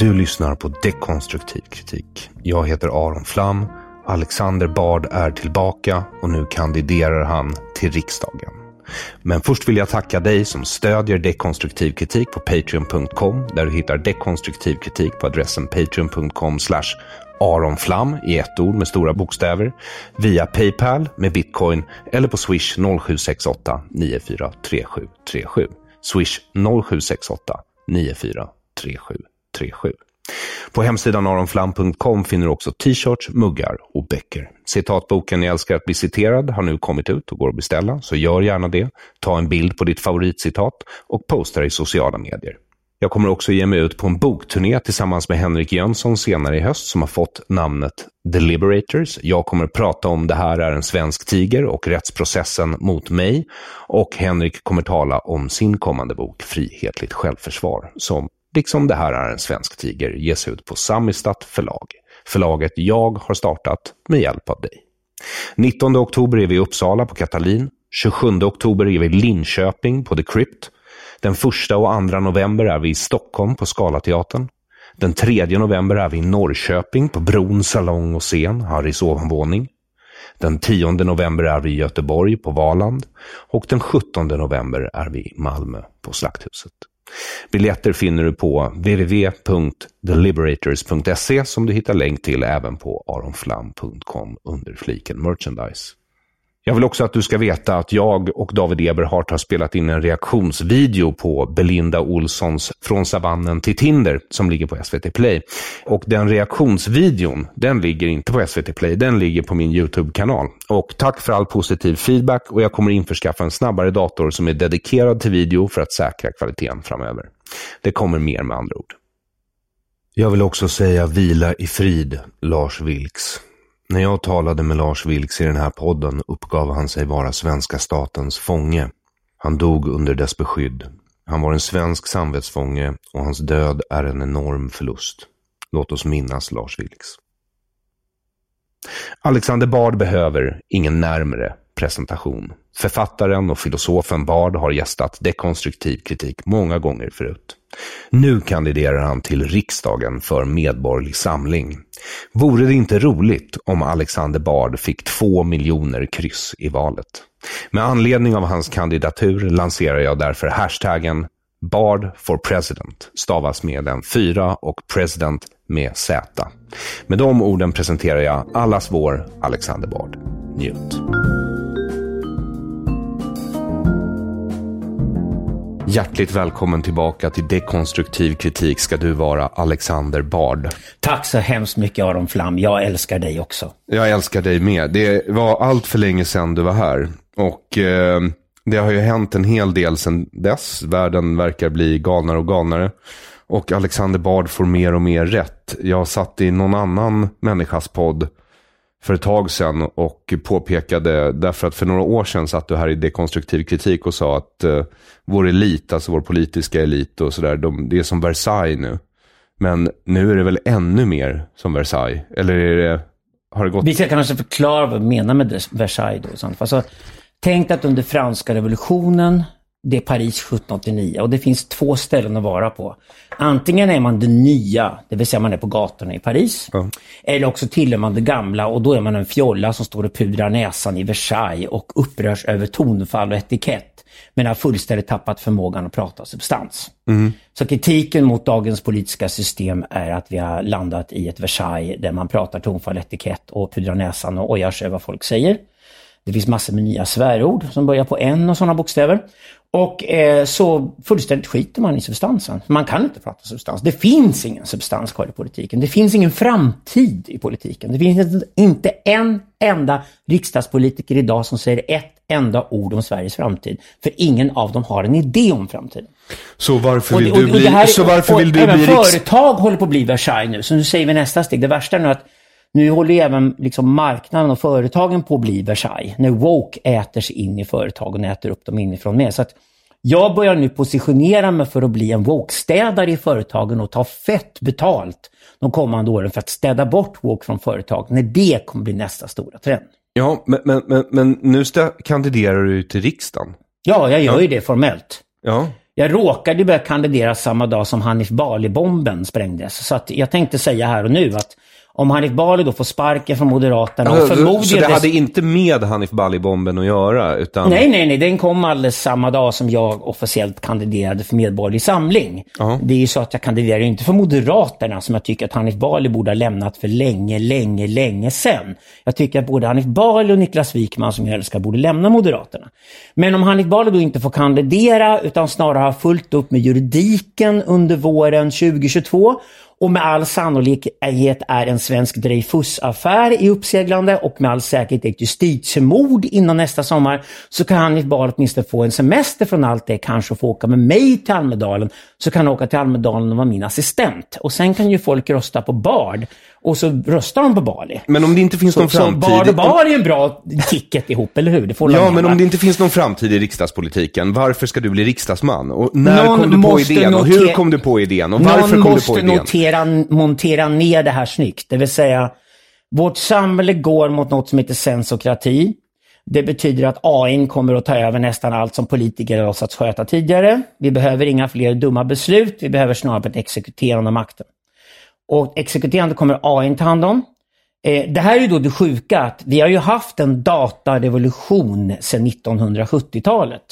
Du lyssnar på dekonstruktiv kritik. Jag heter Aron Flam. Alexander Bard är tillbaka och nu kandiderar han till riksdagen. Men först vill jag tacka dig som stödjer dekonstruktiv kritik på patreon.com där du hittar dekonstruktiv kritik på adressen patreon.com slash aronflam i ett ord med stora bokstäver via Paypal med bitcoin eller på swish 0768 943737. Swish 0768 943737. 37. På hemsidan aronflam.com finner du också t-shirts, muggar och böcker. Citatboken Jag älskar att bli citerad har nu kommit ut och går att beställa, så gör gärna det. Ta en bild på ditt favoritcitat och posta det i sociala medier. Jag kommer också ge mig ut på en bokturné tillsammans med Henrik Jönsson senare i höst som har fått namnet The Liberators. Jag kommer prata om Det här är en svensk tiger och rättsprocessen mot mig. Och Henrik kommer tala om sin kommande bok Frihetligt självförsvar som liksom Det här är en svensk tiger ges ut på Samistat förlag. Förlaget jag har startat med hjälp av dig. 19 oktober är vi i Uppsala på Katalin. 27 oktober är vi i Linköping på The Crypt. Den 1 och 2 november är vi i Stockholm på Scalateatern. Den 3 november är vi i Norrköping på Bron salong och scen, Harrys ovanvåning. Den 10 november är vi i Göteborg på Valand och den 17 november är vi i Malmö på Slakthuset. Biljetter finner du på www.theliberators.se som du hittar länk till även på aronflam.com under fliken merchandise. Jag vill också att du ska veta att jag och David Eberhardt har spelat in en reaktionsvideo på Belinda Olssons Från savannen till Tinder som ligger på SVT Play. Och den reaktionsvideon, den ligger inte på SVT Play, den ligger på min YouTube-kanal. Och tack för all positiv feedback och jag kommer införskaffa en snabbare dator som är dedikerad till video för att säkra kvaliteten framöver. Det kommer mer med andra ord. Jag vill också säga vila i frid, Lars Vilks. När jag talade med Lars Vilks i den här podden uppgav han sig vara svenska statens fånge. Han dog under dess beskydd. Han var en svensk samvetsfånge och hans död är en enorm förlust. Låt oss minnas Lars Vilks. Alexander Bard behöver ingen närmre presentation. Författaren och filosofen Bard har gästat dekonstruktiv kritik många gånger förut. Nu kandiderar han till riksdagen för Medborgerlig Samling. Vore det inte roligt om Alexander Bard fick två miljoner kryss i valet? Med anledning av hans kandidatur lanserar jag därför hashtaggen Bard for President, stavas med en fyra och President med Z. Med de orden presenterar jag allas vår Alexander Bard. Njut! Hjärtligt välkommen tillbaka till dekonstruktiv kritik ska du vara, Alexander Bard. Tack så hemskt mycket Aron Flam. Jag älskar dig också. Jag älskar dig med. Det var allt för länge sedan du var här. Och eh, det har ju hänt en hel del sedan dess. Världen verkar bli galnare och galnare. och Alexander Bard får mer och mer rätt. Jag satt i någon annan människas podd för ett tag sedan och påpekade, därför att för några år sedan satt du här i dekonstruktiv kritik och sa att eh, vår elit, alltså vår politiska elit och sådär, de, det är som Versailles nu. Men nu är det väl ännu mer som Versailles? Eller är det, har det gått... Vi ska kanske förklara vad vi menar med Versailles då. Alltså, tänk att under franska revolutionen det är Paris 1789 och det finns två ställen att vara på. Antingen är man det nya, det vill säga man är på gatorna i Paris. Mm. Eller också tillhör man det gamla och då är man en fjolla som står och pudrar näsan i Versailles och upprörs över tonfall och etikett. Men har fullständigt tappat förmågan att prata substans. Mm. Så kritiken mot dagens politiska system är att vi har landat i ett Versailles där man pratar tonfall, etikett och pudrar näsan och ojar sig över vad folk säger. Det finns massor med nya svärord som börjar på en och sådana bokstäver. Och eh, så fullständigt skiter man i substansen. Man kan inte prata substans. Det finns ingen substans kvar i politiken. Det finns ingen framtid i politiken. Det finns inte en enda riksdagspolitiker idag som säger ett enda ord om Sveriges framtid. För ingen av dem har en idé om framtiden. Så varför vill och, och, du bli, här, så varför vill du bli företag håller på att bli Versailles nu. Så nu säger vi nästa steg. Det värsta är nu att nu håller även liksom marknaden och företagen på att bli Versailles. När woke äter sig in i företagen och äter upp dem inifrån med. Så att jag börjar nu positionera mig för att bli en woke-städare i företagen och ta fett betalt de kommande åren för att städa bort woke från företag. När det kommer bli nästa stora trend. Ja, men, men, men, men nu kandiderar du till riksdagen. Ja, jag gör ja. ju det formellt. Ja. Jag råkade börja kandidera samma dag som Hanif Bali-bomben sprängdes. Så att jag tänkte säga här och nu att om Hanif Bali då får sparken från Moderaterna och förmodligen... Så det hade inte med Hanif Bali-bomben att göra? Utan... Nej, nej, nej. Den kom alldeles samma dag som jag officiellt kandiderade för Medborgerlig Samling. Uh-huh. Det är ju så att jag kandiderar inte för Moderaterna som jag tycker att Hanif Bali borde ha lämnat för länge, länge, länge sedan. Jag tycker att både Hanif Bali och Niklas Wikman som jag älskar borde lämna Moderaterna. Men om Hanif Bali då inte får kandidera utan snarare har fullt upp med juridiken under våren 2022 och med all sannolikhet är en svensk Dreyfusaffär i uppseglande och med all säkerhet ett justitiemord innan nästa sommar så kan Hanif Bali åtminstone få en semester från allt det, kanske få åka med mig till Almedalen. Så kan han åka till Almedalen och vara min assistent. Och sen kan ju folk rösta på Bard och så röstar de på Bali. Men om det inte finns så, någon framtid... Så Bard och Bard är en bra ticket ihop, eller hur? Det får ja, men om det inte finns någon framtid i riksdagspolitiken, varför ska du bli riksdagsman? Och när någon kom du på idén? Och hur kom du på idén? Och varför kom du på idén? Någon måste montera ner det här snyggt. Det vill säga, vårt samhälle går mot något som heter sensokrati. Det betyder att AI kommer att ta över nästan allt som politiker har låtsats sköta tidigare. Vi behöver inga fler dumma beslut. Vi behöver snarare ett exekuterande av makten. Och exekuterande kommer AI ta hand om. Eh, det här är ju då det sjuka att vi har ju haft en datarevolution sedan 1970-talet.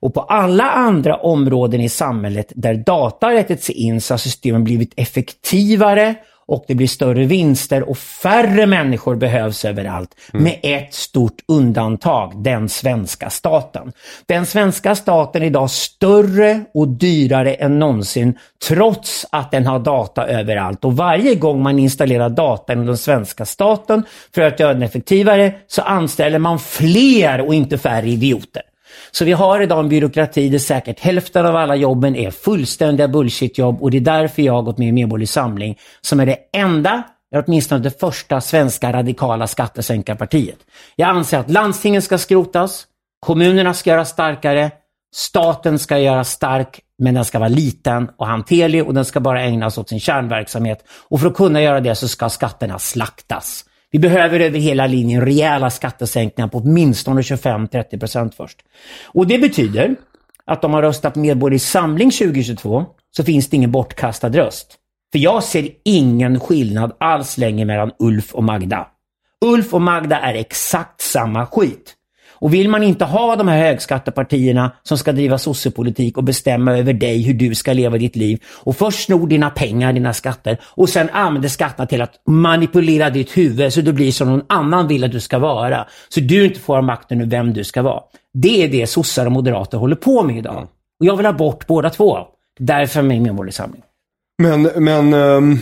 Och på alla andra områden i samhället där data har rättat sig in så har systemen blivit effektivare och det blir större vinster och färre människor behövs överallt. Mm. Med ett stort undantag, den svenska staten. Den svenska staten är idag större och dyrare än någonsin trots att den har data överallt. Och varje gång man installerar data i den svenska staten för att göra den effektivare så anställer man fler och inte färre idioter. Så vi har idag en byråkrati där säkert hälften av alla jobben är fullständiga bullshitjobb och det är därför jag har gått med i Medborgerlig Samling som är det enda åtminstone det första svenska radikala skattesänkarpartiet. Jag anser att landstingen ska skrotas, kommunerna ska göras starkare, staten ska göras stark, men den ska vara liten och hanterlig och den ska bara ägnas åt sin kärnverksamhet. Och för att kunna göra det så ska skatterna slaktas. Vi behöver över hela linjen rejäla skattesänkningar på åtminstone 25-30 procent först. Och det betyder att om man röstar på Medborgerlig Samling 2022 så finns det ingen bortkastad röst. För jag ser ingen skillnad alls längre mellan Ulf och Magda. Ulf och Magda är exakt samma skit. Och vill man inte ha de här högskattepartierna som ska driva sossepolitik och bestämma över dig hur du ska leva ditt liv och först snor dina pengar, dina skatter och sen använder skatterna till att manipulera ditt huvud så du blir som någon annan vill att du ska vara. Så du inte får makten över vem du ska vara. Det är det sossar och moderater håller på med idag. Och jag vill ha bort båda två. Därför i Medborgerlig Samling. Men, men um,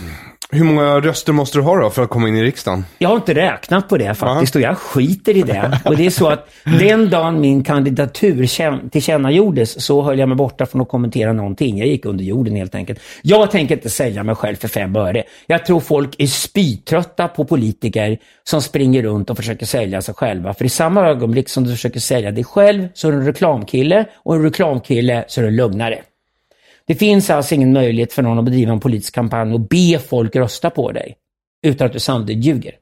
Hur många röster måste du ha då för att komma in i riksdagen? Jag har inte räknat på det faktiskt och jag skiter i det. Och det är så att den dagen min kandidatur tillkännagjordes så höll jag mig borta från att kommentera någonting. Jag gick under jorden helt enkelt. Jag tänker inte sälja mig själv för fem öre. Jag tror folk är spytrötta på politiker som springer runt och försöker sälja sig själva. För i samma ögonblick som du försöker sälja dig själv så är du en reklamkille och en reklamkille så är du en lögnare. Det finns alltså ingen möjlighet för någon att bedriva en politisk kampanj och be folk rösta på dig utan att du samtidigt ljuger.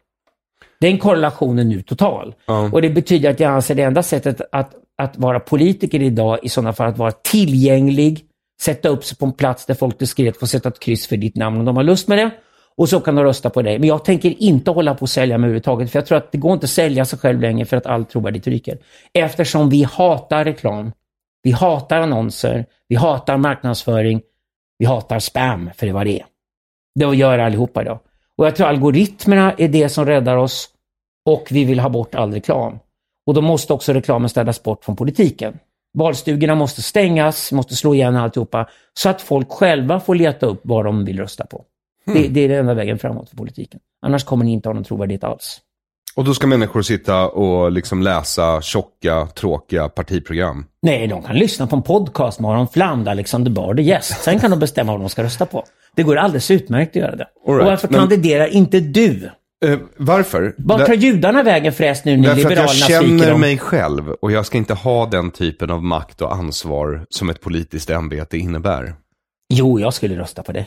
Den korrelationen är nu total. Mm. Och det betyder att jag anser det enda sättet att, att vara politiker idag i sådana fall att vara tillgänglig, sätta upp sig på en plats där folk diskret får sätta ett kryss för ditt namn om de har lust med det. Och så kan de rösta på dig. Men jag tänker inte hålla på att sälja mig överhuvudtaget, för jag tror att det går inte att sälja sig själv längre för att all trovärdighet ryker. Eftersom vi hatar reklam. Vi hatar annonser, vi hatar marknadsföring, vi hatar spam, för det var det Det gör allihopa idag. Och jag tror algoritmerna är det som räddar oss och vi vill ha bort all reklam. Och då måste också reklamen städas bort från politiken. Valstugorna måste stängas, måste slå igen alltihopa, så att folk själva får leta upp vad de vill rösta på. Mm. Det, det, är den enda vägen framåt för politiken. Annars kommer ni inte ha någon trovärdighet alls. Och då ska människor sitta och liksom läsa tjocka, tråkiga partiprogram? Nej, de kan lyssna på en podcast med Aron Flam, där Alexander Bard är gäst. Sen kan de bestämma vad de ska rösta på. Det går alldeles utmärkt att göra det. Right, och varför men... kandiderar inte du? Uh, varför? Vart tar judarna vägen förresten nu när Liberalerna sviker dem? Därför att jag känner mig själv och jag ska inte ha den typen av makt och ansvar som ett politiskt ämbete innebär. Jo, jag skulle rösta på det.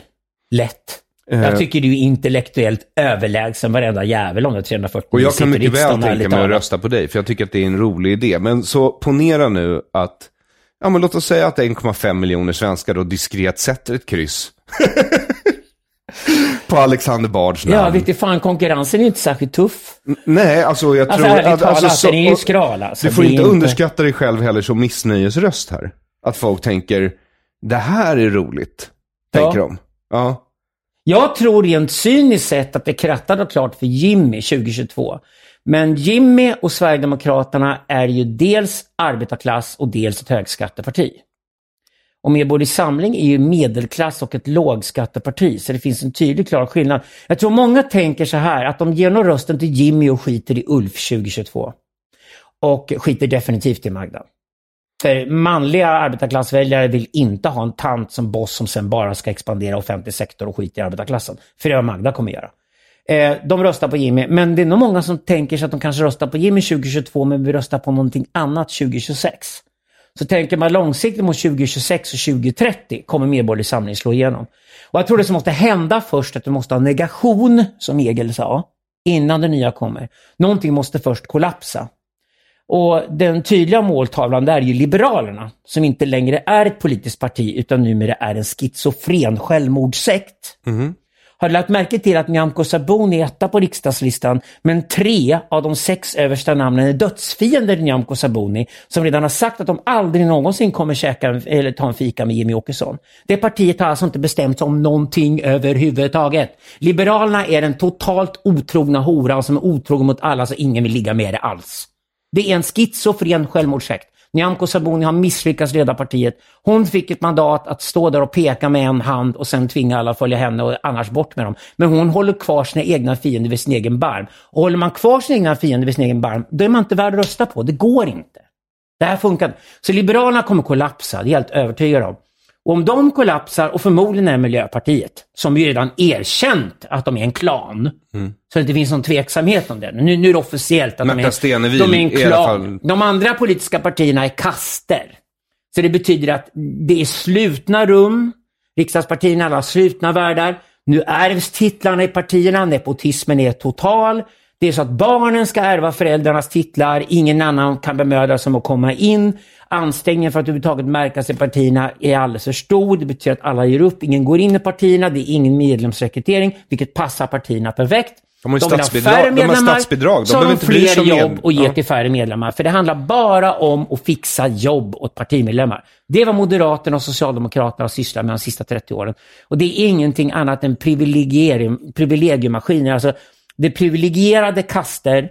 Lätt. Jag eh, tycker du är intellektuellt överlägsen varenda jävel om det 340 Och jag kan mycket väl tänka mig att rösta på dig, för jag tycker att det är en rolig idé. Men så ponera nu att, ja men låt oss säga att 1,5 miljoner svenskar då diskret sätter ett kryss. på Alexander Bards namn. Ja, vet du fan, konkurrensen är inte särskilt tuff. N nej, alltså jag alltså, tror... Ärligt talat, alltså, så, den är ju skral alltså. Du får inte underskatta dig själv heller som missnöjesröst här. Att folk tänker, det här är roligt. Tänker ja. de. Ja. Jag tror rent cyniskt sett att det krattade klart för Jimmy 2022. Men Jimmy och Sverigedemokraterna är ju dels arbetarklass och dels ett högskatteparti. Och Medborgerlig Samling är ju medelklass och ett lågskatteparti, så det finns en tydlig klar skillnad. Jag tror många tänker så här, att de ger nog rösten till Jimmy och skiter i Ulf 2022. Och skiter definitivt i Magda. För manliga arbetarklassväljare vill inte ha en tant som boss som sen bara ska expandera offentlig sektor och skita i arbetarklassen. För det har Magda kommer göra. Eh, de röstar på Jimmy, men det är nog många som tänker sig att de kanske röstar på Jimmy 2022 men vi röstar på någonting annat 2026. Så tänker man långsiktigt mot 2026 och 2030 kommer Medborgerlig Samling slå igenom. Och jag tror det som måste hända först att du måste ha negation, som Egil sa, innan det nya kommer. Någonting måste först kollapsa. Och den tydliga måltavlan där är ju Liberalerna, som inte längre är ett politiskt parti utan numera är en schizofren självmordssekt. Mm. Har du lagt märke till att Nyamko Sabuni är etta på riksdagslistan, men tre av de sex översta namnen är dödsfiender till Nyamko Sabuni, som redan har sagt att de aldrig någonsin kommer käka eller ta en fika med Jimmy Åkesson. Det partiet har alltså inte bestämt sig om någonting överhuvudtaget. Liberalerna är den totalt otrogna horan som är otrogen mot alla så ingen vill ligga med det alls. Det är en schizofren självmordssekt. Nyamko Sabuni har misslyckats leda partiet. Hon fick ett mandat att stå där och peka med en hand och sen tvinga alla att följa henne och annars bort med dem. Men hon håller kvar sina egna fiender vid sin egen barm. Och håller man kvar sina egna fiender vid sin egen barm, då är man inte värd att rösta på. Det går inte. Det här funkar Så Liberalerna kommer kollapsa, det är jag helt övertygad om. Och om de kollapsar, och förmodligen är Miljöpartiet, som ju redan erkänt att de är en klan, mm. så det inte finns någon tveksamhet om det. Nu, nu är det officiellt att de är, de är en klan. De andra politiska partierna är kaster. Så det betyder att det är slutna rum, riksdagspartierna alla slutna världar. Nu ärvs titlarna i partierna, nepotismen är total. Det är så att barnen ska ärva föräldrarnas titlar, ingen annan kan bemöda sig om att komma in. Ansträngningen för att överhuvudtaget märka sig i partierna är alldeles för stor. Det betyder att alla ger upp, ingen går in i partierna, det är ingen medlemsrekrytering, vilket passar partierna perfekt. De har, de vill ha färre medlemmar, de har statsbidrag. De så har de fler jobb och ger till färre medlemmar. För det handlar bara om att fixa jobb åt partimedlemmar. Det är vad Moderaterna och Socialdemokraterna har sysslat med de sista 30 åren. Och det är ingenting annat än privilegiemaskiner. Alltså, det är privilegierade kaster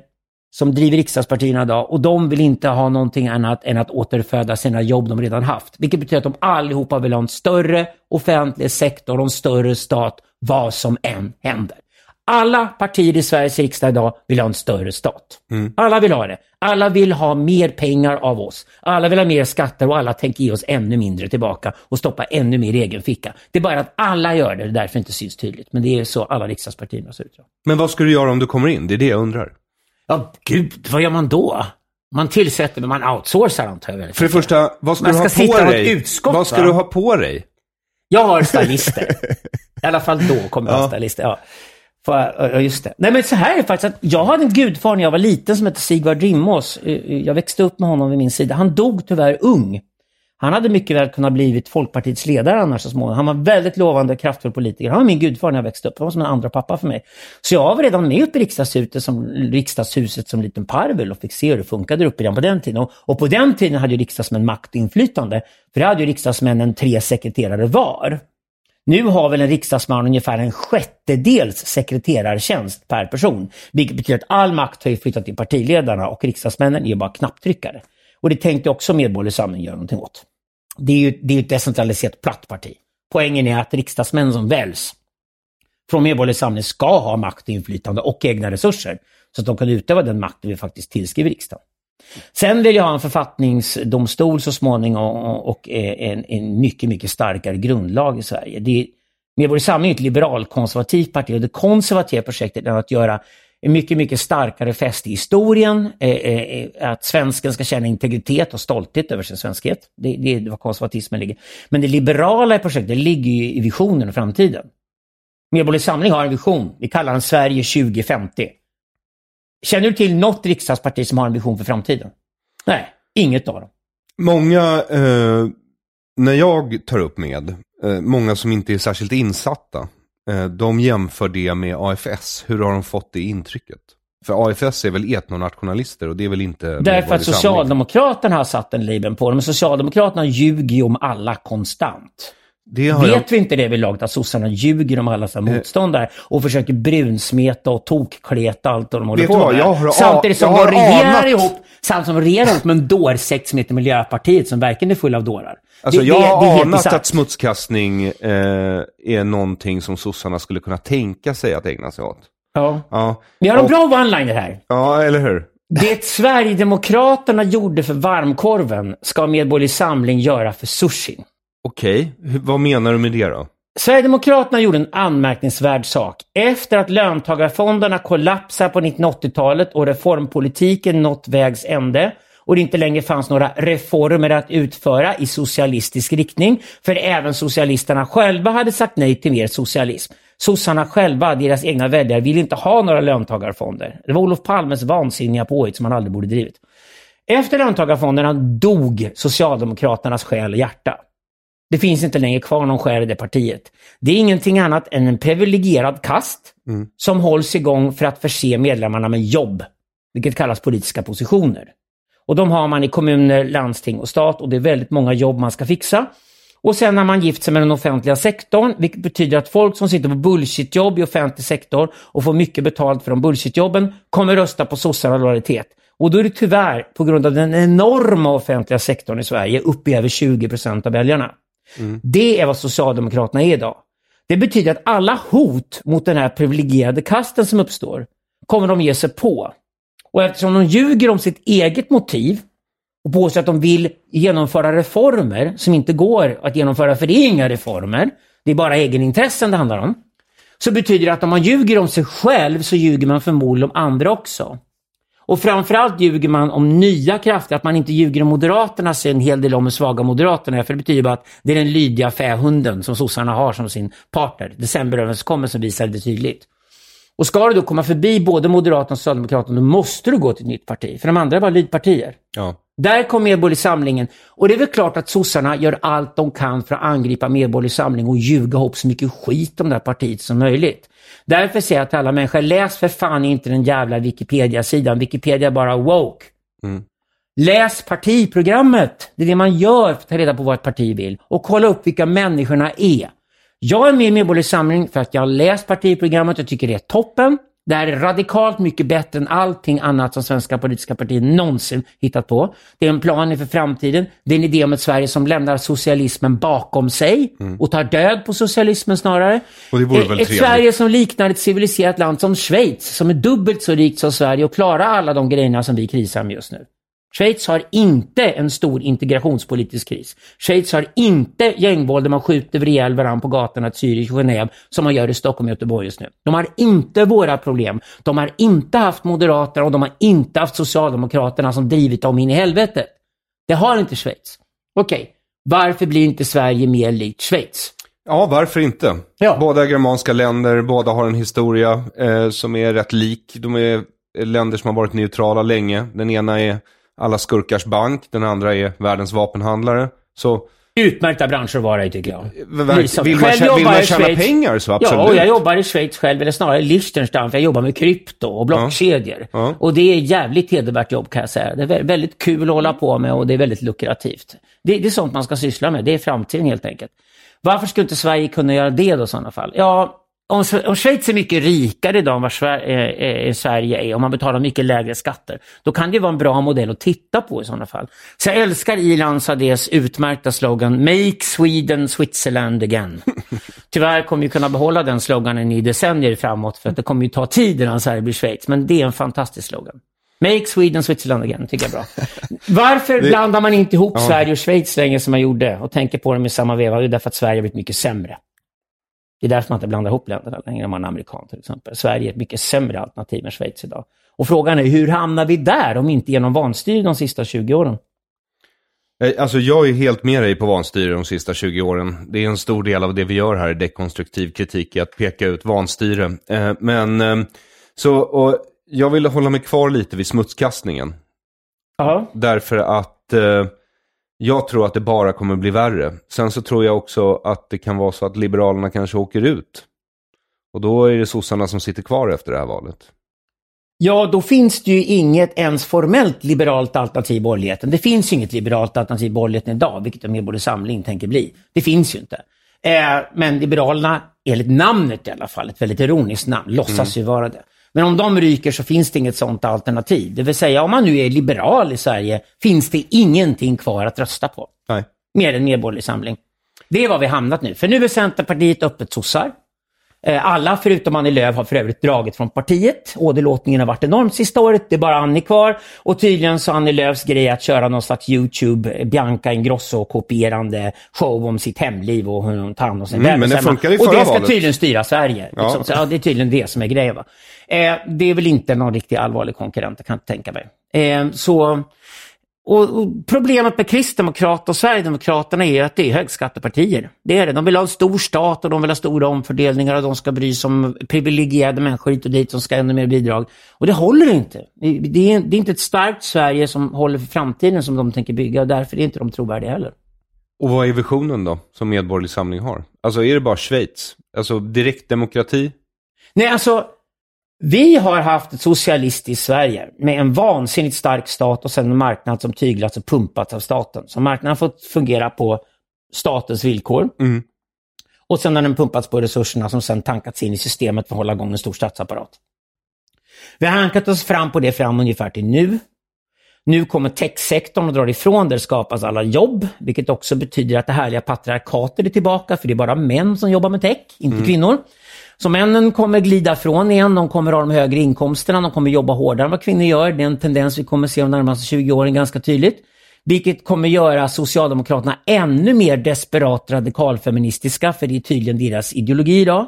som driver riksdagspartierna idag och de vill inte ha någonting annat än att återföda sina jobb de redan haft. Vilket betyder att de allihopa vill ha en större offentlig sektor och en större stat vad som än händer. Alla partier i Sveriges riksdag idag vill ha en större stat. Alla vill ha det. Alla vill ha mer pengar av oss. Alla vill ha mer skatter och alla tänker ge oss ännu mindre tillbaka och stoppa ännu mer i egen ficka. Det är bara att alla gör det, det är därför det inte syns tydligt. Men det är så alla riksdagspartierna ser ut. Men vad ska du göra om du kommer in? Det är det jag undrar. Ja, gud, vad gör man då? Man tillsätter, men man outsourcar antar jag. För det första, vad ska Man du ha ska på dig? utskott, vad ska va? du ha på dig? Jag har stylister. I alla fall då kommer jag Ja. ha stylister. Ja. Får jag- Ja, just det. Nej, men så här är det faktiskt att jag hade en gudfar när jag var liten som hette Sigvard Rimås. Eh, eh, jag växte upp med honom vid min sida. Han dog tyvärr ung. Han hade mycket väl kunnat blivit Folkpartiets ledare annars så småningom. Han var väldigt lovande, kraftfull politiker. Han var min gudfar när jag växte upp. Han var som en andra pappa för mig. Så jag var redan med uppe i riksdagshuset som, riksdagshuset som liten parvel och fick se hur det funkade där uppe redan på den tiden. Och, och på den tiden hade ju riksdagsmän makt och inflytande. För det hade ju riksdagsmännen tre sekreterare var. Nu har väl en riksdagsman ungefär en sjättedels sekreterartjänst per person. Vilket betyder att all makt har ju flyttat till partiledarna och riksdagsmännen är bara knapptryckare. Och det tänkte också Medborgerlig Samling göra någonting åt. Det är ju det är ju ett decentraliserat platt parti. Poängen är att riksdagsmän som väljs från Medborgerlig Samling ska ha makt och inflytande och egna resurser. Så att de kan utöva den makten vi faktiskt tillskriver riksdagen. Sen vill jag ha en författningsdomstol så småningom och, en, en mycket, mycket starkare grundlag i Sverige. Det är, Medborgerlig Samling är ett liberalkonservativt parti och det konservativa projektet är att göra en mycket, mycket starkare fäste i historien, eh, eh, eh att svensken ska känna integritet och stolthet över sin svenskhet. Det, det är var konservatismen ligger. Men det liberala i projektet ligger ju i visionen och framtiden. Medborgerlig Samling har en vision. Vi kallar den Sverige 2050. Känner du till något riksdagsparti som har en vision för framtiden? Nej, inget av dem. Många, eh, när jag tar upp med, eh, många som inte är särskilt insatta, eh, de jämför det med AFS. Hur har de fått det intrycket? För AFS är väl etnonationalister och det är väl inte Därför att. Socialdemokraterna har satt en label på dem. Socialdemokraterna ljuger ju om alla konstant. Det Vet jag, vi inte det vid laget att sossarna ljuger om alla sina motståndare och försöker brunsmeta och tokkleta allt vad de håller på med. jag har samtidigt som jag de regerar anat- ihop, samtidigt som de regerar ihop med en dårsekt som heter Miljöpartiet som verkligen är full av dårar. alltså Det- jag det- det är har helt anat att smutskastning eh, är någonting som sossarna skulle kunna tänka sig att ägna sig åt. Ja. Ja, Vi har en Och- bra one-liner här. ja eller hur? Det Sverigedemokraterna gjorde för varmkorven ska Medborgerlig Samling göra för sushin. Okej, okay. vad menar du med det då? Sverigedemokraterna gjorde en anmärkningsvärd sak. Efter att löntagarfonderna kollapsade på 1980-talet och reformpolitiken nått vägs ände och det inte längre fanns några reformer att utföra i socialistisk riktning, för även socialisterna själva hade sagt nej till mer socialism. Sossarna själva, deras egna väljare, ville inte ha några löntagarfonder. Det var Olof Palmes vansinniga påhitt som han aldrig borde drivit. Efter löntagarfonderna dog Socialdemokraternas själ och hjärta. Det finns inte längre kvar någon själ i det partiet. Det är ingenting annat än en privilegierad kast som hålls igång för att förse medlemmarna med jobb, vilket kallas politiska positioner. Och de har man i kommuner, landsting och stat och det är väldigt många jobb man ska fixa. Och sen har man gift sig med den offentliga sektorn, vilket betyder att folk som sitter på bullshitjobb i offentlig sektor och får mycket betalt för de bullshitjobben kommer rösta på sossarna lojalitet. Och då är det tyvärr, på grund av den enorma offentliga sektorn i Sverige, uppe i över 20 procent av väljarna. Mm. Det är vad Socialdemokraterna är idag. Det betyder att alla hot mot den här privilegierade kasten som uppstår kommer de ge sig på. Och eftersom de ljuger om sitt eget motiv och påstår att de vill genomföra reformer som inte går att genomföra, för det är inga reformer, det är bara egenintressen det handlar om, så betyder det att om man ljuger om sig själv så ljuger man förmodligen om andra också. Och framförallt ljuger man om nya krafter, att man inte ljuger om Moderaterna säger en hel del om hur svaga Moderaterna är, för det betyder bara att det är den lydiga fähunden som sossarna har som sin partner. Decemberöverenskommelsen visar det tydligt. Och ska du då komma förbi både Moderaterna och Socialdemokraterna, då måste du gå till ett nytt parti, för de andra är bara lydpartier. Ja. Där kom Medborgerlig Samlingen. Och det är väl klart att sossarna gör allt de kan för att angripa Medborgerlig Samling och ljuga ihop så mycket skit om det här partiet som möjligt. Därför säger jag till alla människor, läs för fan inte den jävla Wikipedia-sidan. Wikipedia är bara woke. Läs partiprogrammet. Det är det man gör för att ta reda på vad ett parti vill. Och kolla upp vilka människorna är. Jag är med i Medborgerlig Samling för att jag har läst partiprogrammet och tycker det är toppen. Det här är radikalt mycket bättre än allting annat som svenska politiska partier någonsin hittat på. Det är en plan inför framtiden. Det är en idé om ett Sverige som lämnar socialismen bakom sig mm. och tar död på socialismen snarare. Och det vore väl ett Sverige som liknar ett civiliserat land som Schweiz, som är dubbelt så rikt som Sverige och klarar alla de grejerna som vi krisar med just nu. Schweiz har inte en stor integrationspolitisk kris. Schweiz har inte gängvåld där man skjuter ihjäl varandra på gatorna i Zürich och Genève som man gör i Stockholm och Göteborg just nu. De har inte våra problem. De har inte haft Moderaterna och de har inte haft Socialdemokraterna som drivit dem in i helvetet. Det har inte Schweiz. Okej, okay. varför blir inte Sverige mer likt Schweiz? Ja, varför inte? Ja. Båda är germanska länder, båda har en historia eh, som är rätt lik. De är länder som har varit neutrala länge. Den ena är alla skurkars bank, den andra är världens vapenhandlare. Så Utmärkta branscher att vara i tycker jag. Vill, vill man, tjäna, vill man tjäna pengar så absolut. Ja, och jag jobbar i Schweiz själv, eller snarare Liechtenstein, för jag jobbar med krypto och blockkedjor. Ja. Ja. Och det är jävligt hedervärt jobb kan jag säga. Det är väldigt kul att hålla på med och det är väldigt lukrativt. Det, det är sånt man ska syssla med, det är framtiden helt enkelt. Varför skulle inte Sverige kunna göra det då i sådana fall? Ja, om, om Schweiz är mycket rikare idag än vad Sverige, eh, Sverige är, om man betalar mycket lägre skatter, då kan det vara en bra modell att titta på i sådana fall. Så jag älskar Ilan Sadés utmärkta slogan Make Sweden Switzerland again. Tyvärr kommer vi kunna behålla den sloganen i decennier framåt, för att det kommer ju ta tid innan Sverige blir Schweiz, men det är en fantastisk slogan. Make Sweden Switzerland again, tycker jag är bra. Varför det... blandar man inte ihop ja. Sverige och Schweiz länge som man gjorde och tänker på dem i samma veva? Det är därför att Sverige har blivit mycket sämre. Det är därför man inte blandar ihop länderna längre, om man är amerikan till exempel. Sverige är ett mycket sämre alternativ än Schweiz idag. Och frågan är, hur hamnar vi där om inte genom vanstyre de sista 20 åren? Eh, alltså jag är helt med dig på vanstyre de sista 20 åren. Det är en stor del av det vi gör här i dekonstruktiv kritik, att peka ut vanstyre. Eh, men eh, så, och jag vill hålla mig kvar lite vid smutskastningen. Aha. Därför att jag tror att det bara kommer bli värre. Sen så tror jag också att det kan vara så att Liberalerna kanske åker ut. Och då är det sossarna som sitter kvar efter det här valet. Ja, då finns det ju inget ens formellt liberalt alternativ i borgerligheten. Det finns ju inget liberalt alternativ i borgerligheten idag, vilket Medborgerlig Samling tänker bli. Det finns ju inte. Eh, men Liberalerna, enligt namnet i alla fall, ett väldigt ironiskt namn, låtsas mm. ju vara det. Men om de ryker så finns det inget sådant alternativ. Det vill säga om man nu är liberal i Sverige finns det ingenting kvar att rösta på. Nej. Mer än Medborgerlig Samling. Det är var vi hamnat nu. För nu är Centerpartiet öppet sossar. Eh, alla förutom Annie Lööf har för övrigt dragit från partiet. Åderlåtningen har varit enormt sista året. Det är bara Annie kvar. Och tydligen så Annie Lööfs grej att köra någon slags YouTube, Bianca Ingrosso-kopierande show om sitt hemliv och hur hon tar hand om sig mm, Men det funkar förra Och det ska valet. tydligen styra Sverige. Ja. Liksom. Så, ja, det är tydligen det som är grejen. Eh, det är väl inte någon riktigt allvarlig konkurrent, kan jag inte tänka mig. Eh, så och, Problemet med Kristdemokraterna och Sverigedemokraterna är att det är högskattepartier. Det är det. De vill ha en stor stat och de vill ha stora omfördelningar och de ska bry sig om privilegierade människor hit och dit som ska ha ännu mer bidrag. Och det håller inte. Det är, det är inte ett starkt Sverige som håller för framtiden som de tänker bygga och därför är inte de trovärdiga heller. Och vad är visionen då, som Medborgerlig Samling har? Alltså är det bara Schweiz? Alltså direktdemokrati? Nej, alltså vi har haft ett socialistiskt Sverige med en vansinnigt stark stat och sen en marknad som tyglats och pumpats av staten. Så marknaden har fått fungera på statens villkor. Mm. Och sen har den pumpats på resurserna som sen tankats in i systemet för att hålla igång en stor statsapparat. Vi har hankat oss fram på det fram ungefär till nu. Nu kommer techsektorn och drar ifrån, där skapas alla jobb, vilket också betyder att det härliga patriarkatet är tillbaka, för det är bara män som jobbar med tech, inte mm. kvinnor. Så männen kommer glida från igen, de kommer ha de högre inkomsterna, de kommer jobba hårdare än vad kvinnor gör. Det är en tendens vi kommer se de närmaste 20 åren ganska tydligt. Vilket kommer göra Socialdemokraterna ännu mer desperat radikalfeministiska, för det är tydligen deras ideologi idag.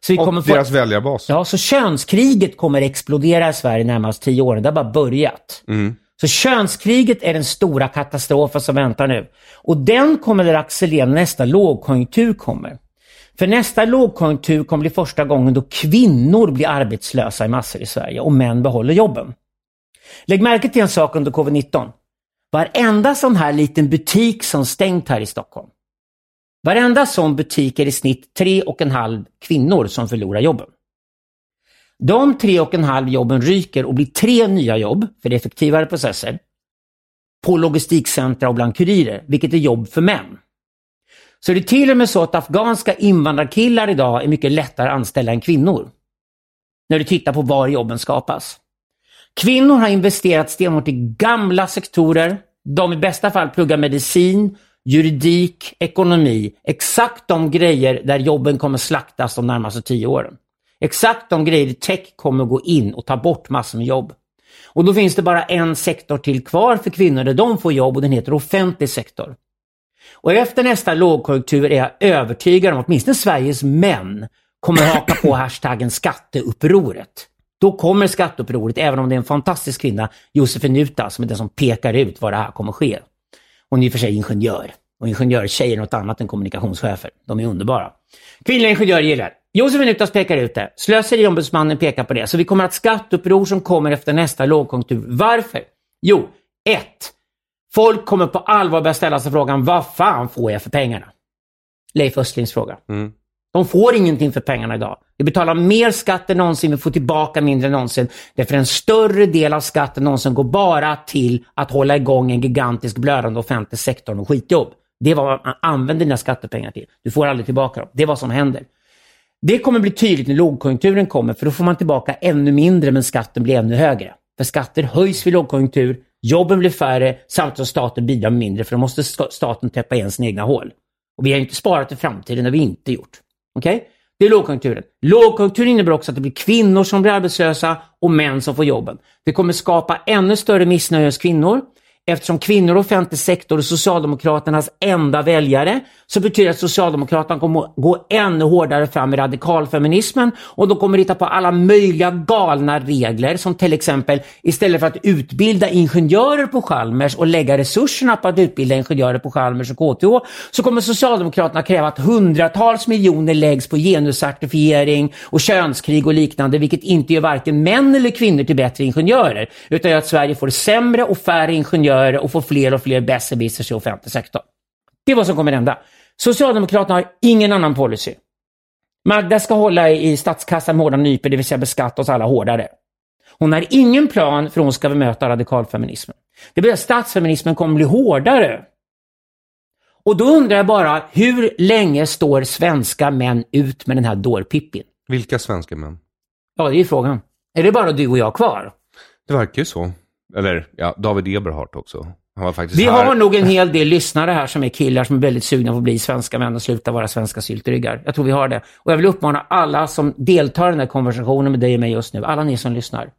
Så vi kommer och få... deras väljarbas. Ja, så könskriget kommer explodera i Sverige de närmaste tio åren. Det har bara börjat. Mm. Så könskriget är den stora katastrofen som väntar nu. Och den kommer att accelerera nästa lågkonjunktur kommer. För nästa lågkonjunktur kommer bli första gången då kvinnor blir arbetslösa i massor i Sverige och män behåller jobben. Lägg märke till en sak under covid-19. Varenda sån här liten butik som stängt här i Stockholm. Varenda sån butik är i snitt tre och en halv kvinnor som förlorar jobben. De tre och en halv jobben ryker och blir tre nya jobb, för det är effektivare processer, på logistikcentra och bland kurirer, vilket är jobb för män. Så det är till och med så att afghanska invandrarkillar idag är mycket lättare att anställa än kvinnor. när du tittar på var jobben skapas. Kvinnor har investerat stenhårt i gamla sektorer. De i bästa fall pluggar medicin, juridik, ekonomi. Exakt de grejer där jobben kommer slaktas de närmaste tio åren. Exakt de grejer tech kommer gå in och ta bort massor med jobb. Och då finns det bara en sektor till kvar för kvinnor där de får jobb och den heter offentlig sektor. Och efter nästa lågkonjunktur är jag övertygad om att åtminstone Sveriges män kommer haka på hashtaggen skatteupproret. Då kommer skatteupproret, även om det är en fantastisk kvinna, Josefin Nuta, som är den som pekar ut vad det här kommer ske. Hon är i och för sig ingenjör. Och ingenjörstjejer är något annat än kommunikationschefer. De är underbara. Kvinnliga ingenjörer gillar Josefin Nutas pekar ut det. Slöseriombudsmannen pekar på det. Så vi kommer att skatteuppror som kommer efter nästa lågkonjunktur. Varför? Jo, ett. Folk kommer på allvar börja ställa sig frågan, vad fan får jag för pengarna? Leif Östlings fråga. Mm. De får ingenting för pengarna idag. Vi betalar mer skatt än någonsin, vi får tillbaka mindre än någonsin. Därför en större del av skatten någonsin går bara till att hålla igång en gigantisk blödande offentlig sektor och skitjobb. Det är vad man använder dina skattepengar till. Du får aldrig tillbaka dem. Det är vad som händer. Det kommer bli tydligt när lågkonjunkturen kommer, för då får man tillbaka ännu mindre men skatten blir ännu högre. För skatter höjs vid lågkonjunktur, jobben blir färre samtidigt som staten bidrar mindre för då måste staten täppa igen sina egna hål. Och vi har inte sparat i framtiden, det har vi inte gjort. Okej? Okay? Det är lågkonjunkturen. Lågkonjunkturen innebär också att det blir kvinnor som blir arbetslösa och män som får jobben. Det kommer skapa ännu större missnöje hos kvinnor. Eftersom kvinnor och offentlig sektor är Socialdemokraternas enda väljare så betyder det att Socialdemokraterna kommer att gå ännu hårdare fram med radikalfeminismen. Och de kommer att hitta på alla möjliga galna regler som till exempel istället för att utbilda ingenjörer på Chalmers och lägga resurserna på att utbilda ingenjörer på Chalmers och KTH så kommer Socialdemokraterna kräva att hundratals miljoner läggs på genuscertifiering och könskrig och liknande vilket inte gör varken män eller kvinnor till bättre ingenjörer utan gör att Sverige får sämre och färre ingenjörer gör och får fler och fler besserwissers i offentlig sektor. Det är vad som kommer hända. Socialdemokraterna har ingen annan policy. Magda ska hålla i statskassan med hårda nypor, det vill säga beskatta oss alla hårdare. Hon har ingen plan för hon ska bemöta radikalfeminismen. Det betyder att statsfeminismen kommer bli hårdare. Och då undrar jag bara, hur länge står svenska män ut med den här dårpippin? Vilka svenska män? Ja, det är frågan. Är det bara du och jag kvar? Det verkar ju så. Eller ja, David Eberhardt också. Han var faktiskt Vi här. har nog en hel del lyssnare här som är killar som är väldigt sugna på att bli svenska män och sluta vara svenska syltryggar. Jag tror vi har det. Och jag vill uppmana alla som deltar i den här konversationen med dig och mig just nu, alla ni som lyssnar.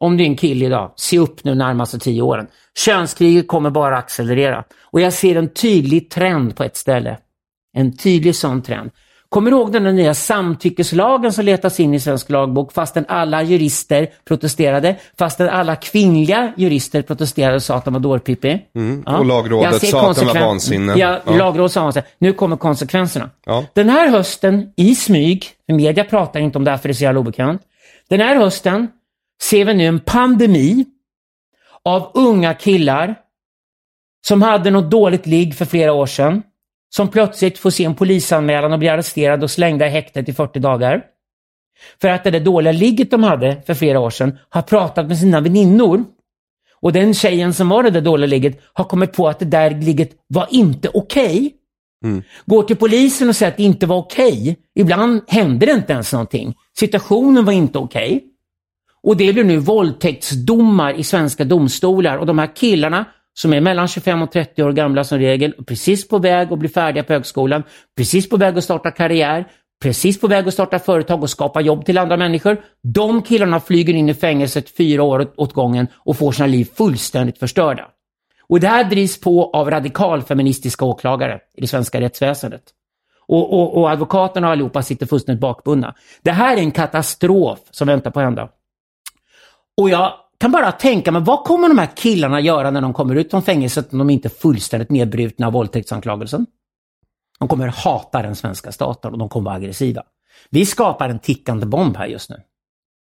Om du är en kille idag, se upp nu närmaste tio åren. Könskriget kommer bara accelerera. Och jag ser en tydlig trend på ett ställe. En tydlig sån trend. Kommer du ihåg den nya samtyckeslagen som letas in i svensk lagbok fastän alla jurister protesterade? Fastän alla kvinnliga jurister protesterade och sa att de var dårpippi. Mm. Ja. Och lagrådet sa att den var vansinne. Ja, ja. lagrådet sa att nu kommer konsekvenserna. Ja. Den här hösten, i smyg, media pratar inte om det här för det är så jävla obekant. Den här hösten ser vi nu en pandemi av unga killar som hade något dåligt ligg för flera år sedan som plötsligt får se en polisanmälan och blir arresterad och slängda i häktet i 40 dagar. För att det där dåliga ligget de hade för flera år sedan har pratat med sina väninnor. Och den tjejen som var det där dåliga ligget har kommit på att det där ligget var inte okej. Okay. Mm. Går till polisen och säger att det inte var okej. Okay. Ibland hände det inte ens någonting. Situationen var inte okej. Okay. Och det blir nu våldtäktsdomar i svenska domstolar och de här killarna som är mellan 25 och 30 år gamla som regel, precis på väg att bli färdiga på högskolan, precis på väg att starta karriär, precis på väg att starta företag och skapa jobb till andra människor. De killarna flyger in i fängelset fyra år åt gången och får sina liv fullständigt förstörda. Och det här drivs på av radikalfeministiska åklagare i det svenska rättsväsendet. Och, och, och advokaterna och allihopa sitter fullständigt bakbundna. Det här är en katastrof som väntar på att hända. Och jag kan bara tänka mig, vad kommer de här killarna göra när de kommer ut från fängelset om de inte är fullständigt nedbrutna av våldtäktsanklagelsen? De kommer hata den svenska staten och de kommer vara aggressiva. Vi skapar en tickande bomb här just nu.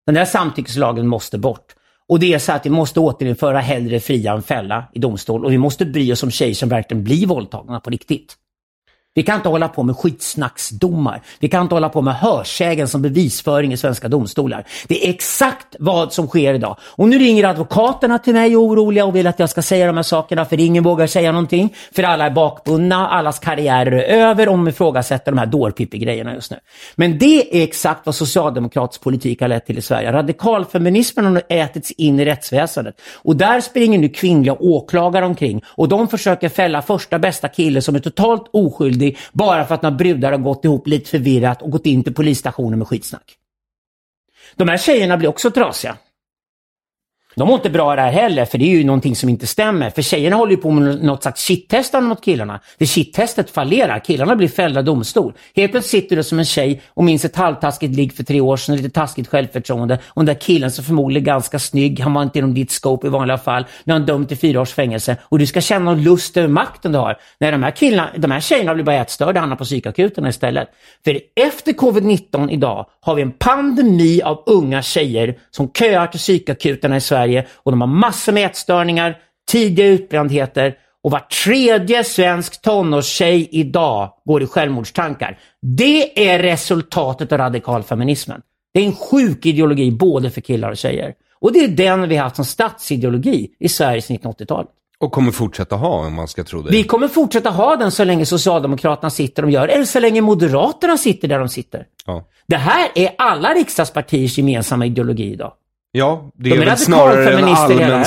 Den där samtyckeslagen måste bort. Och det är så att vi måste återinföra hellre fria än fälla i domstol och vi måste bry oss om tjejer som verkligen blir våldtagna på riktigt. Vi kan inte hålla på med skitsnacksdomar. Vi kan inte hålla på med hörsägen som bevisföring i svenska domstolar. Det är exakt vad som sker idag. Och nu ringer advokaterna till mig oroliga och vill att jag ska säga de här sakerna för ingen vågar säga någonting. För alla är bakbundna, allas karriärer är över och de ifrågasätter de här dårpippi-grejerna just nu. Men det är exakt vad socialdemokratisk politik har lett till i Sverige. Radikalfeminismen har ätits in i rättsväsendet. Och där springer nu kvinnliga åklagare omkring och de försöker fälla första bästa kille som är totalt oskyldig skyldig bara för att några brudar har gått ihop lite förvirrat och gått in till polisstationen med skitsnack. De här tjejerna blir också trasiga. De mår inte bra det här heller, för det är ju någonting som inte stämmer. För tjejerna håller ju på med något slags shit-testande mot killarna. Det shit-testet fallerar, killarna blir fällda domstol. Helt plötsligt sitter du som en tjej och minns ett halvtaskigt ligg för tre år sedan, lite taskigt självförtroende. Och den där killen som förmodligen är ganska snygg, han var inte inom ditt scope i vanliga fall. Nu har han dömt till fyra års fängelse. Och du ska känna någon lust över makten du har. Nej, de här killarna, de här tjejerna blir bara ätstörda, och hamnar på psykakuten istället. För efter covid-19 idag har vi en pandemi av unga tjejer som köar till psykakuterna i Sverige Sverige och de har massor med ätstörningar, tidiga utbrändheter och var tredje svensk tonårstjej idag går i självmordstankar. Det är resultatet av radikalfeminismen. Det är en sjuk ideologi både för killar och tjejer. Och det är den vi har haft som statsideologi i Sverige sedan 1980-talet. Och kommer fortsätta ha om man ska tro det. Vi kommer fortsätta ha den så länge Socialdemokraterna sitter och gör, eller så länge Moderaterna sitter där de sitter. Ja. Det här är alla riksdagspartiers gemensamma ideologi idag. Ja, det De är är väl snarare en allmän,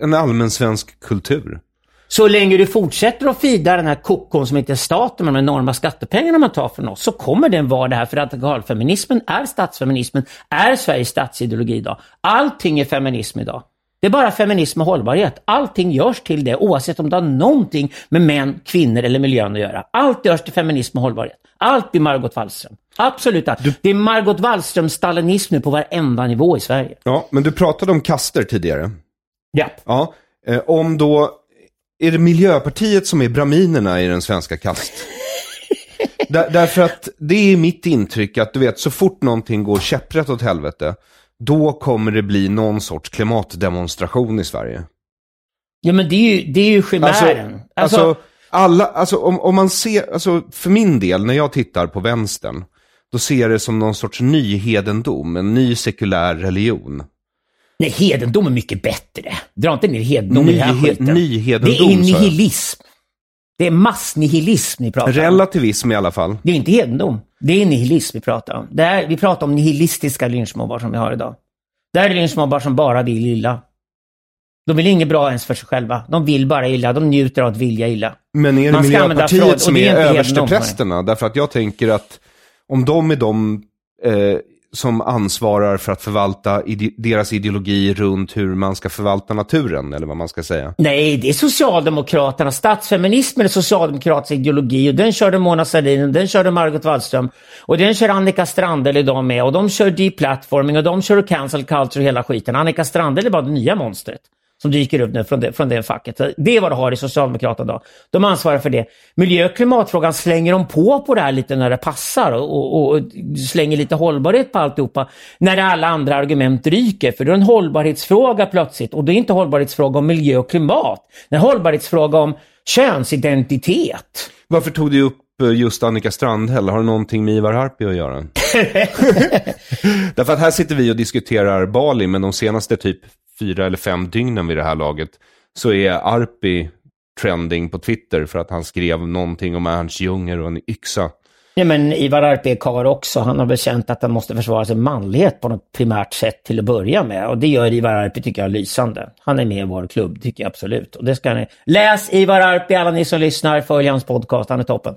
en allmän svensk kultur. Så länge du fortsätter att fida den här kokon som heter staten med de enorma skattepengarna man tar från oss så kommer den vara det här för radikalfeminismen är statsfeminismen, är Sveriges statsideologi idag. Allting är feminism idag. Det är bara feminism och hållbarhet. Allting görs till det oavsett om det har någonting med män, kvinnor eller miljön att göra. Allt görs till feminism och hållbarhet. Allt blir Margot Wallström. Absolut allt. Det är Margot Wallström stalinism nu på varenda nivå i Sverige. Ja, men du pratade om kaster tidigare. Ja. Ja, eh, om då, är det Miljöpartiet som är braminerna i den svenska kast? Där, därför att det är mitt intryck att du vet, så fort någonting går käpprätt åt helvete, då kommer det bli någon sorts klimatdemonstration i Sverige. Ja men det är ju, det är ju chimären. Alltså, alltså, alla, alltså om, om man ser, alltså för min del, när jag tittar på vänstern, då ser jag det som någon sorts ny hedendom, en ny sekulär religion. Nej, hedendom är mycket bättre. Dra inte ner hedendom i den här Nyhe- skiten. nyhedendom, Det är nihilism. Det är massnihilism ni pratar om. Relativism i alla fall. Det är inte hedendom. Det är nihilism vi pratar om. Det är, vi pratar om nihilistiska lynchmobbar som vi har idag. Det här är lynchmobbar som bara vill illa. De vill inget bra ens för sig själva. De vill bara illa. De njuter av att vilja illa. Men är det Man ska använda Miljöpartiet som är är, översteprästerna? Därför att jag tänker att om de är de eh, som ansvarar för att förvalta ide deras ideologi runt hur man ska förvalta naturen, eller vad man ska säga. Nej, det är Socialdemokraterna. Statsfeminismen är Socialdemokratisk ideologi och den körde Mona Sahlin och den körde Margot Wallström. Och den kör Annika Strandhäll idag med och de kör deplatforming och de kör cancel culture och hela skiten. Annika Strandhäll är bara det nya monstret som dyker upp nu från det, från det facket. Det är vad du har i Socialdemokraterna idag. De ansvarar för det. Miljö och klimatfrågan slänger de på på det här lite när det passar och, och, och slänger lite hållbarhet på alltihopa. När alla andra argument ryker. För det är en hållbarhetsfråga plötsligt. Och det är inte hållbarhetsfråga om miljö och klimat. Det är en hållbarhetsfråga om könsidentitet. Varför tog du upp eh, just Annika Strandhäll? Har det någonting med Ivar Arpi att göra? Därför att här sitter vi och diskuterar Bali, men de senaste typ fyra eller fem dygnen vid det här laget så är Arpi trending på Twitter för att han skrev någonting om Ernst Junger och en yxa. Ja, men Ivar Arpi är karl också. Han har väl känt att han måste försvara sin manlighet på något primärt sätt till att börja med. Och det gör Ivar Arpi, tycker jag, lysande. Han är med i vår klubb, tycker jag absolut. Och det ska ni... Läs Ivar Arpi, alla ni som lyssnar. Följ hans podcast, han är toppen.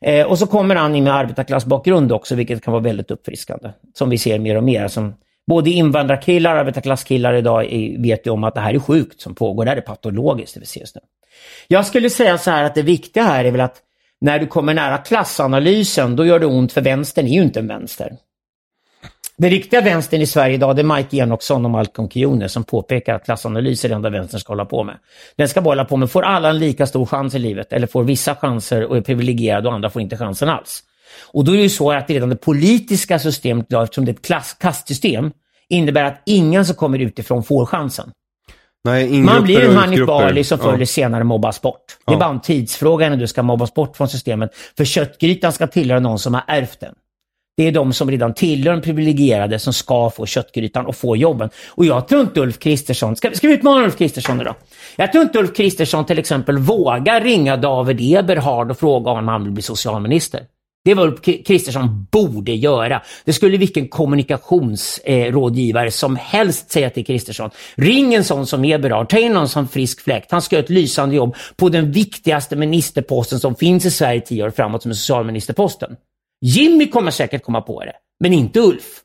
Eh, och så kommer han in med arbetarklassbakgrund också, vilket kan vara väldigt uppfriskande. Som vi ser mer och mer. Som både invandrarkillar och arbetarklasskillar idag är, vet ju om att det här är sjukt som pågår. Det här är patologiskt, det vi ser just nu. Jag skulle säga så här att det viktiga här är väl att när du kommer nära klassanalysen, då gör det ont för vänstern är ju inte en vänster. Den riktiga vänstern i Sverige idag, det är Mike Enoksson och Malcolm Kione som påpekar att klassanalys är det enda vänstern ska hålla på med. Den ska bara hålla på med, får alla en lika stor chans i livet eller får vissa chanser och är privilegierade och andra får inte chansen alls. Och då är det ju så att redan det politiska systemet idag, eftersom det är ett klass, kastsystem, innebär att ingen som kommer utifrån får chansen. Nej, Man blir en Hanif. Bali som förr eller senare mobbas bort. Det är Ja. bara en tidsfråga när du ska mobbas bort från systemet. För köttgrytan ska tillhöra någon som har ärvt den. Det är de som redan tillhör de privilegierade som ska få köttgrytan och få jobben. Och jag tror inte Ulf Kristersson, ska, ska vi utmana Ulf Kristersson idag? Jag tror inte Ulf Kristersson till exempel vågar ringa David Eberhard och fråga om han vill bli socialminister. Det är vad Kristersson borde göra. Det skulle vilken kommunikationsrådgivare eh, som helst säga till Kristersson. Ring en sån som Eberhard, ta in någon som frisk fläkt. Han ska göra ett lysande jobb på den viktigaste ministerposten som finns i Sverige tio år framåt som är socialministerposten. Jimmy kommer säkert komma på det, men inte Ulf.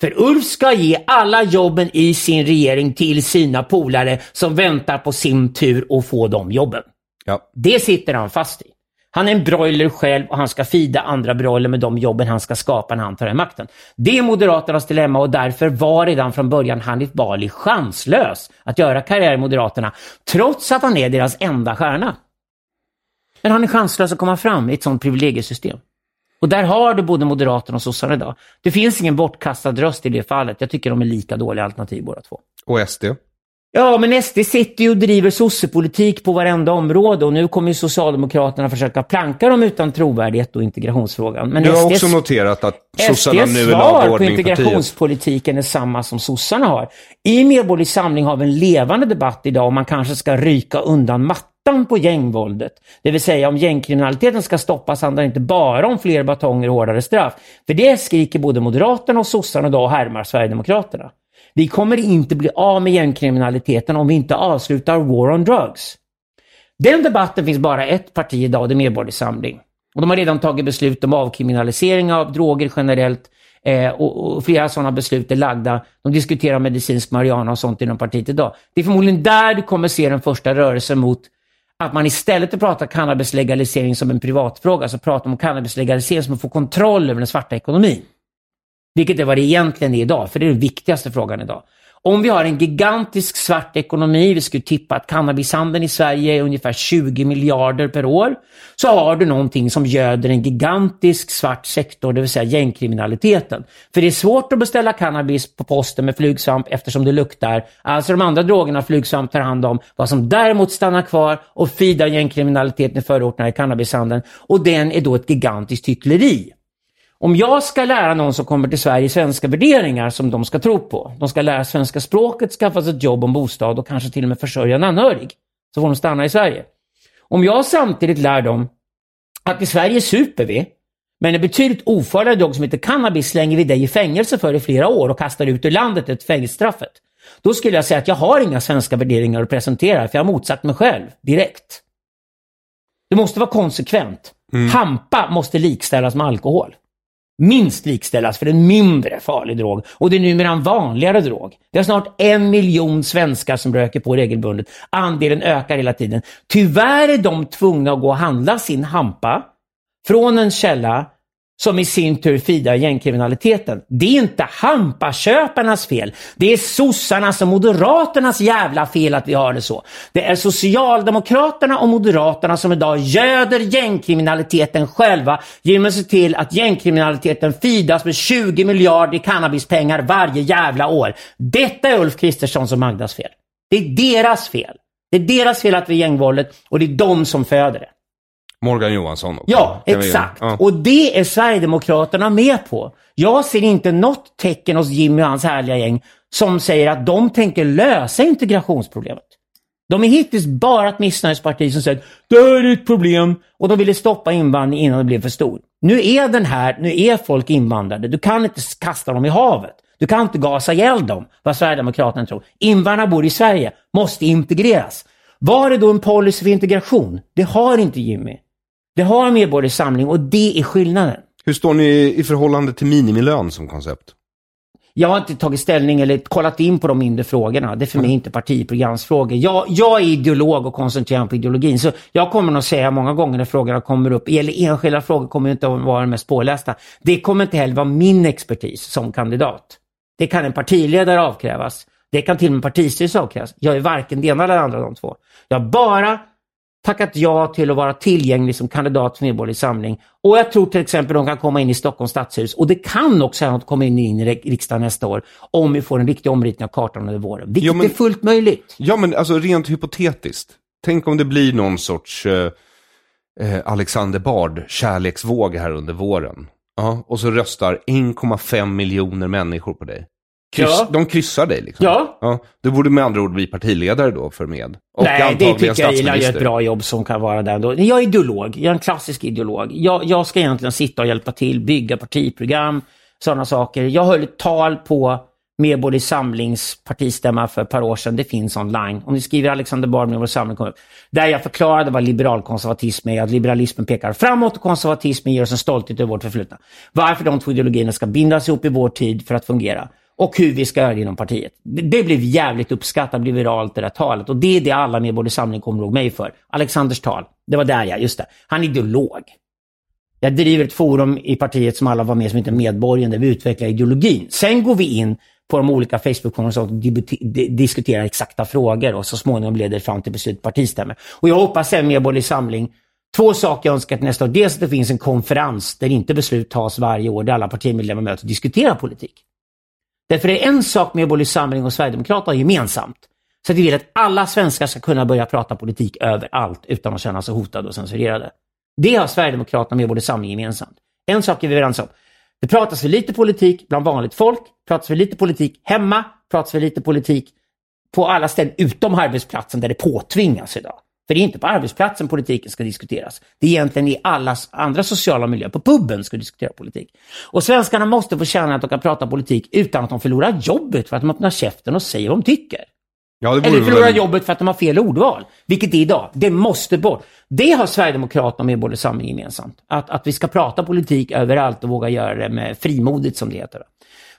För Ulf ska ge alla jobben i sin regering till sina polare som väntar på sin tur att få de jobben. Ja. Det sitter han fast i. Han är en broiler själv och han ska fida andra broiler med de jobben han ska skapa när han tar den makten. Det är Moderaternas dilemma och därför var redan från början Hanif Bali chanslös att göra karriär i Moderaterna, trots att han är deras enda stjärna. Men han är chanslös att komma fram i ett sånt privilegiesystem. Och där har du både Moderaterna och sossarna idag. Det finns ingen bortkastad röst i det fallet. Jag tycker de är lika dåliga alternativ båda två. Och SD? Ja, men SD sitter ju och driver sossepolitik på varenda område och nu kommer ju Socialdemokraterna försöka planka dem utan trovärdighet och integrationsfrågan. Men Du har SDs också noterat att sossarna nu är svar på lagordning partiet. integrationspolitiken är samma som sossarna har. I Medborgerlig Samling har vi en levande debatt idag om man kanske ska ryka undan mattan på gängvåldet. Det vill säga om gängkriminaliteten ska stoppas handlar det inte bara om fler batonger och hårdare straff. För det skriker både Moderaterna och sossarna idag och härmar Sverigedemokraterna. Vi kommer inte bli av med gängkriminaliteten om vi inte avslutar war on drugs. Den debatten finns bara ett parti idag, det är Medborgerlig Samling. Och de har redan tagit beslut om avkriminalisering av droger generellt eh, och, och flera sådana beslut är lagda. De diskuterar medicinsk marijuana och sånt inom partiet idag. Det är förmodligen där du kommer se den första rörelsen mot att man istället för att prata cannabislegalisering som en privatfråga så pratar man om cannabislegalisering som att få kontroll över den svarta ekonomin. Vilket är vad det egentligen är idag, för det är den viktigaste frågan idag. Om vi har en gigantisk svart ekonomi, vi skulle tippa att cannabishandeln i Sverige är ungefär 20 miljarder per år, så har du någonting som göder en gigantisk svart sektor, det vill säga gängkriminaliteten. För det är svårt att beställa cannabis på posten med flugsvamp eftersom det luktar. Alltså de andra drogerna flugsvamp tar hand om. Vad som däremot stannar kvar och fidar gängkriminaliteten i förorterna är cannabishandeln. Och den är då ett gigantiskt hyckleri. Om jag ska lära någon som kommer till Sverige svenska värderingar som de ska tro på, de ska lära svenska språket, skaffa sig ett jobb och en bostad och kanske till och med försörja en anhörig, så får de stanna i Sverige. Om jag samtidigt lär dem att i Sverige super vi, men en betydligt ofarligare drog som heter cannabis slänger vi dig i fängelse för i flera år och kastar ut ur landet ett fängelsestraffet. Då skulle jag säga att jag har inga svenska värderingar att presentera, för jag har motsagt mig själv direkt. Det måste vara konsekvent. Hampa måste likställas med alkohol minst likställas för en mindre farlig drog och det är numera en vanligare drog. Det är snart en miljon svenskar som röker på regelbundet. Andelen ökar hela tiden. Tyvärr är de tvungna att gå och handla sin hampa från en källa som i sin tur fidar gängkriminaliteten. Det är inte hampaköparnas fel. Det är sossarnas och moderaternas jävla fel att vi har det så. Det är socialdemokraterna och moderaterna som idag göder gängkriminaliteten själva genom att se till att gängkriminaliteten fidas med 20 miljarder i cannabispengar varje jävla år. Detta är Ulf Kristerssons och Magdas fel. Det är deras fel. Det är deras fel att vi är gängvåldet och det är de som föder det. Morgan Johansson också. Ja, exakt. Ja. Och det är Sverigedemokraterna med på. Jag ser inte något tecken hos Jimmy och hans härliga gäng som säger att de tänker lösa integrationsproblemet. De är hittills bara ett missnöjesparti som säger det här är ett problem och de ville stoppa invandring innan det blev för stor. Nu är den här, nu är folk invandrade. Du kan inte kasta dem i havet. Du kan inte gasa ihjäl dem, vad Sverigedemokraterna tror. Invandrare bor i Sverige, måste integreras. Var är då en policy för integration? Det har inte Jimmy. Det har Medborgerlig Samling och det är skillnaden. Hur står ni i förhållande till minimilön som koncept? Jag har inte tagit ställning eller kollat in på de mindre frågorna. Det är för mig inte partiprogramsfrågor. Jag, jag är ideolog och koncentrerar mig på ideologin. Så jag kommer nog säga många gånger när frågorna kommer upp, eller enskilda frågor kommer inte att vara de mest pålästa. Det kommer inte heller vara min expertis som kandidat. Det kan en partiledare avkrävas. Det kan till och med partistyrelse avkrävas. Jag är varken det ena eller det andra av de två. Jag bara tackat ja till att vara tillgänglig som kandidat för Medborgerlig Samling. Och jag tror till exempel de kan komma in i Stockholms stadshus och det kan också hända att de kommer in i riksdagen nästa år om vi får en riktig omritning av kartan under våren. Vilket ja, men, är fullt möjligt. Ja, men alltså rent hypotetiskt. Tänk om det blir någon sorts eh, eh Alexander Bard kärleksvåg här under våren. Ja, och så röstar 1,5 miljoner människor på dig. Kryss, ja. De kryssar dig liksom. Ja. ja. Du borde med andra ord bli partiledare då för med. Och Nej, det tycker jag Ila gör ett bra jobb som kan vara där då. Jag är ideolog, jag är en klassisk ideolog. Jag, jag ska egentligen sitta och hjälpa till, bygga partiprogram, sådana saker. Jag höll ett tal på Medborgerlig Samlings partistämma för ett par år sedan. Det finns online. Om ni skriver Alexander Bard Medborgerlig Samling kommer upp. Där jag förklarade vad liberalkonservatism är, att liberalismen pekar framåt och konservatismen ger oss en stolthet över vårt förflutna. Varför de två ideologierna ska bindas ihop i vår tid för att fungera och hur vi ska göra det inom partiet. Det, det blev jävligt uppskattat, blev viralt det där talet och det är det alla Medborgerlig Samling kommer ihåg mig för. Alexanders tal, det var där jag, just det. Han är ideolog. Jag driver ett forum i partiet som alla var med som heter Medborgaren där vi utvecklar ideologin. Sen går vi in på de olika Facebook-forumen och diskuterar exakta frågor och så småningom leder det fram till beslut partistämmer. Och jag hoppas även Medborgerlig Samling Två saker jag önskar till nästa år. Dels att det finns en konferens där inte beslut tas varje år, där alla partimedlemmar möts och diskuterar politik. Därför är det en sak med både Samling och Sverigedemokraterna gemensamt. Så att vi vill att alla svenskar ska kunna börja prata politik överallt utan att känna sig hotade och censurerade. Det har Sverigedemokraterna med både Samling gemensamt. En sak är vi överens om. Det pratas för lite politik bland vanligt folk, pratas för lite politik hemma, pratas för lite politik på alla ställen utom arbetsplatsen där det påtvingas idag. För det är inte på arbetsplatsen politiken ska diskuteras. Det är egentligen i alla andra sociala miljöer. På puben ska diskutera politik. Och svenskarna måste få känna att de kan prata politik utan att de förlorar jobbet för att de öppnar käften och säger vad de tycker. Ja, Eller förlorar väl... jobbet för att de har fel ordval. Vilket det är idag. Det måste bort. Det har Sverigedemokraterna med både Samling gemensamt. Att, att vi ska prata politik överallt och våga göra det med frimodigt som det heter.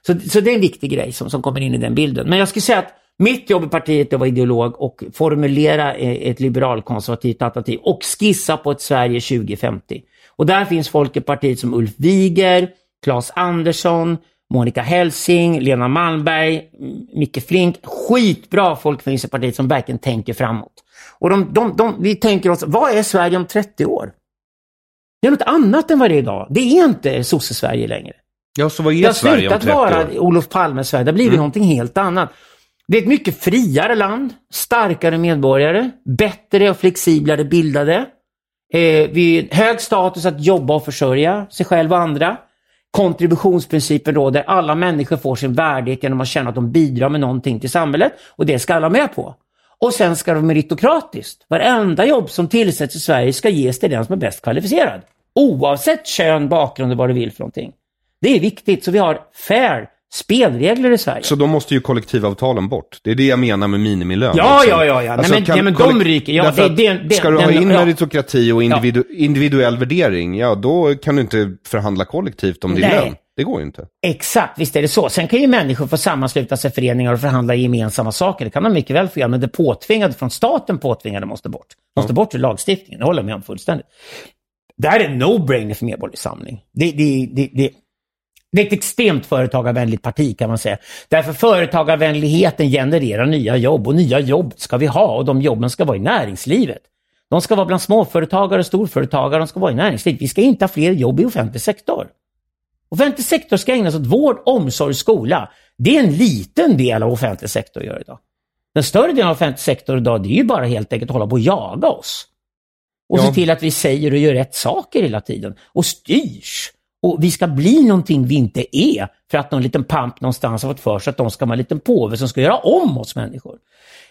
Så, så det är en viktig grej som, som kommer in i den bilden. Men jag skulle säga att mitt jobb i partiet vara ideolog och formulera ett liberalkonservativt alternativ och skissa på ett Sverige 2050. Och där finns folk i partiet som Ulf Wiger, Claes Andersson, Monica Helsing, Lena Malmberg, Micke Flink. Skitbra folk finns i partiet som verkligen tänker framåt. Och de, de, de, vi tänker oss, vad är Sverige om 30 år? Det är något annat än vad det är idag. Det är inte sosse-Sverige längre. Ja, så vad är Sverige om 30 år? Det har slutat vara Olof Palmes Sverige. Det har blivit mm. någonting helt annat. Det är ett mycket friare land, starkare medborgare, bättre och flexiblare bildade. Eh, vi hög status att jobba och försörja sig själv och andra. Kontributionsprincipen råder. Alla människor får sin värdighet genom att känna att de bidrar med någonting till samhället och det ska alla med på. Och sen ska det vara meritokratiskt. Varenda jobb som tillsätts i Sverige ska ges till den som är bäst kvalificerad. Oavsett kön, bakgrund och vad du vill för någonting. Det är viktigt, så vi har fair spelregler i Sverige. Så då måste ju kollektivavtalen bort. Det är det jag menar med minimilön. Ja, liksom. ja, ja, ja. Alltså, Nej, men, kan, ja, men de ryker. Ja, det, det, det, ska du ha in meritokrati och individu ja. individuell värdering, ja då kan du inte förhandla kollektivt om din Nej. lön. Det går ju inte. Exakt, visst är det så. Sen kan ju människor få sammansluta sig föreningar och förhandla gemensamma saker. Det kan de mycket väl få göra, men det påtvingade från staten påtvingade måste bort. Måste ja. bort ur lagstiftningen, det håller jag med om fullständigt. Det här är en no-brainer för Medborgerlig Samling. Det, det, det, det, är ett extremt företagarvänligt parti kan man säga. Därför företagarvänligheten genererar nya jobb och nya jobb ska vi ha och de jobben ska vara i näringslivet. De ska vara bland småföretagare och storföretagare, de ska vara i näringslivet. Vi ska inte ha fler jobb i offentlig sektor. Offentlig sektor ska ägna sig åt vård, omsorg, skola. Det är en liten del av offentlig sektor gör idag. Den större delen av offentlig sektor idag, det är ju bara helt enkelt att hålla på och jaga oss. Och ja. se till att vi säger och gör rätt saker hela tiden. Och styrs. Och vi ska bli någonting vi inte är för att någon liten pamp någonstans har fått för sig att de ska vara en liten påve som ska göra om oss människor.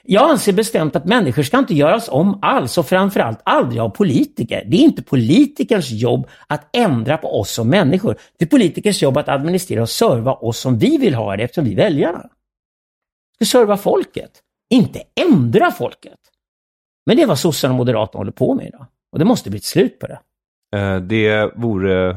Jag anser bestämt att människor ska inte göras om alls och framförallt aldrig av politiker. Det är inte politikerns jobb att ändra på oss som människor. Det är politikers jobb att administrera och serva oss som vi vill ha det eftersom vi är väljarna. Vi ska serva folket, inte ändra folket. Men det är vad sossarna och moderaterna håller på med idag. Och det måste bli ett slut på det. Eh, det vore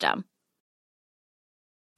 system.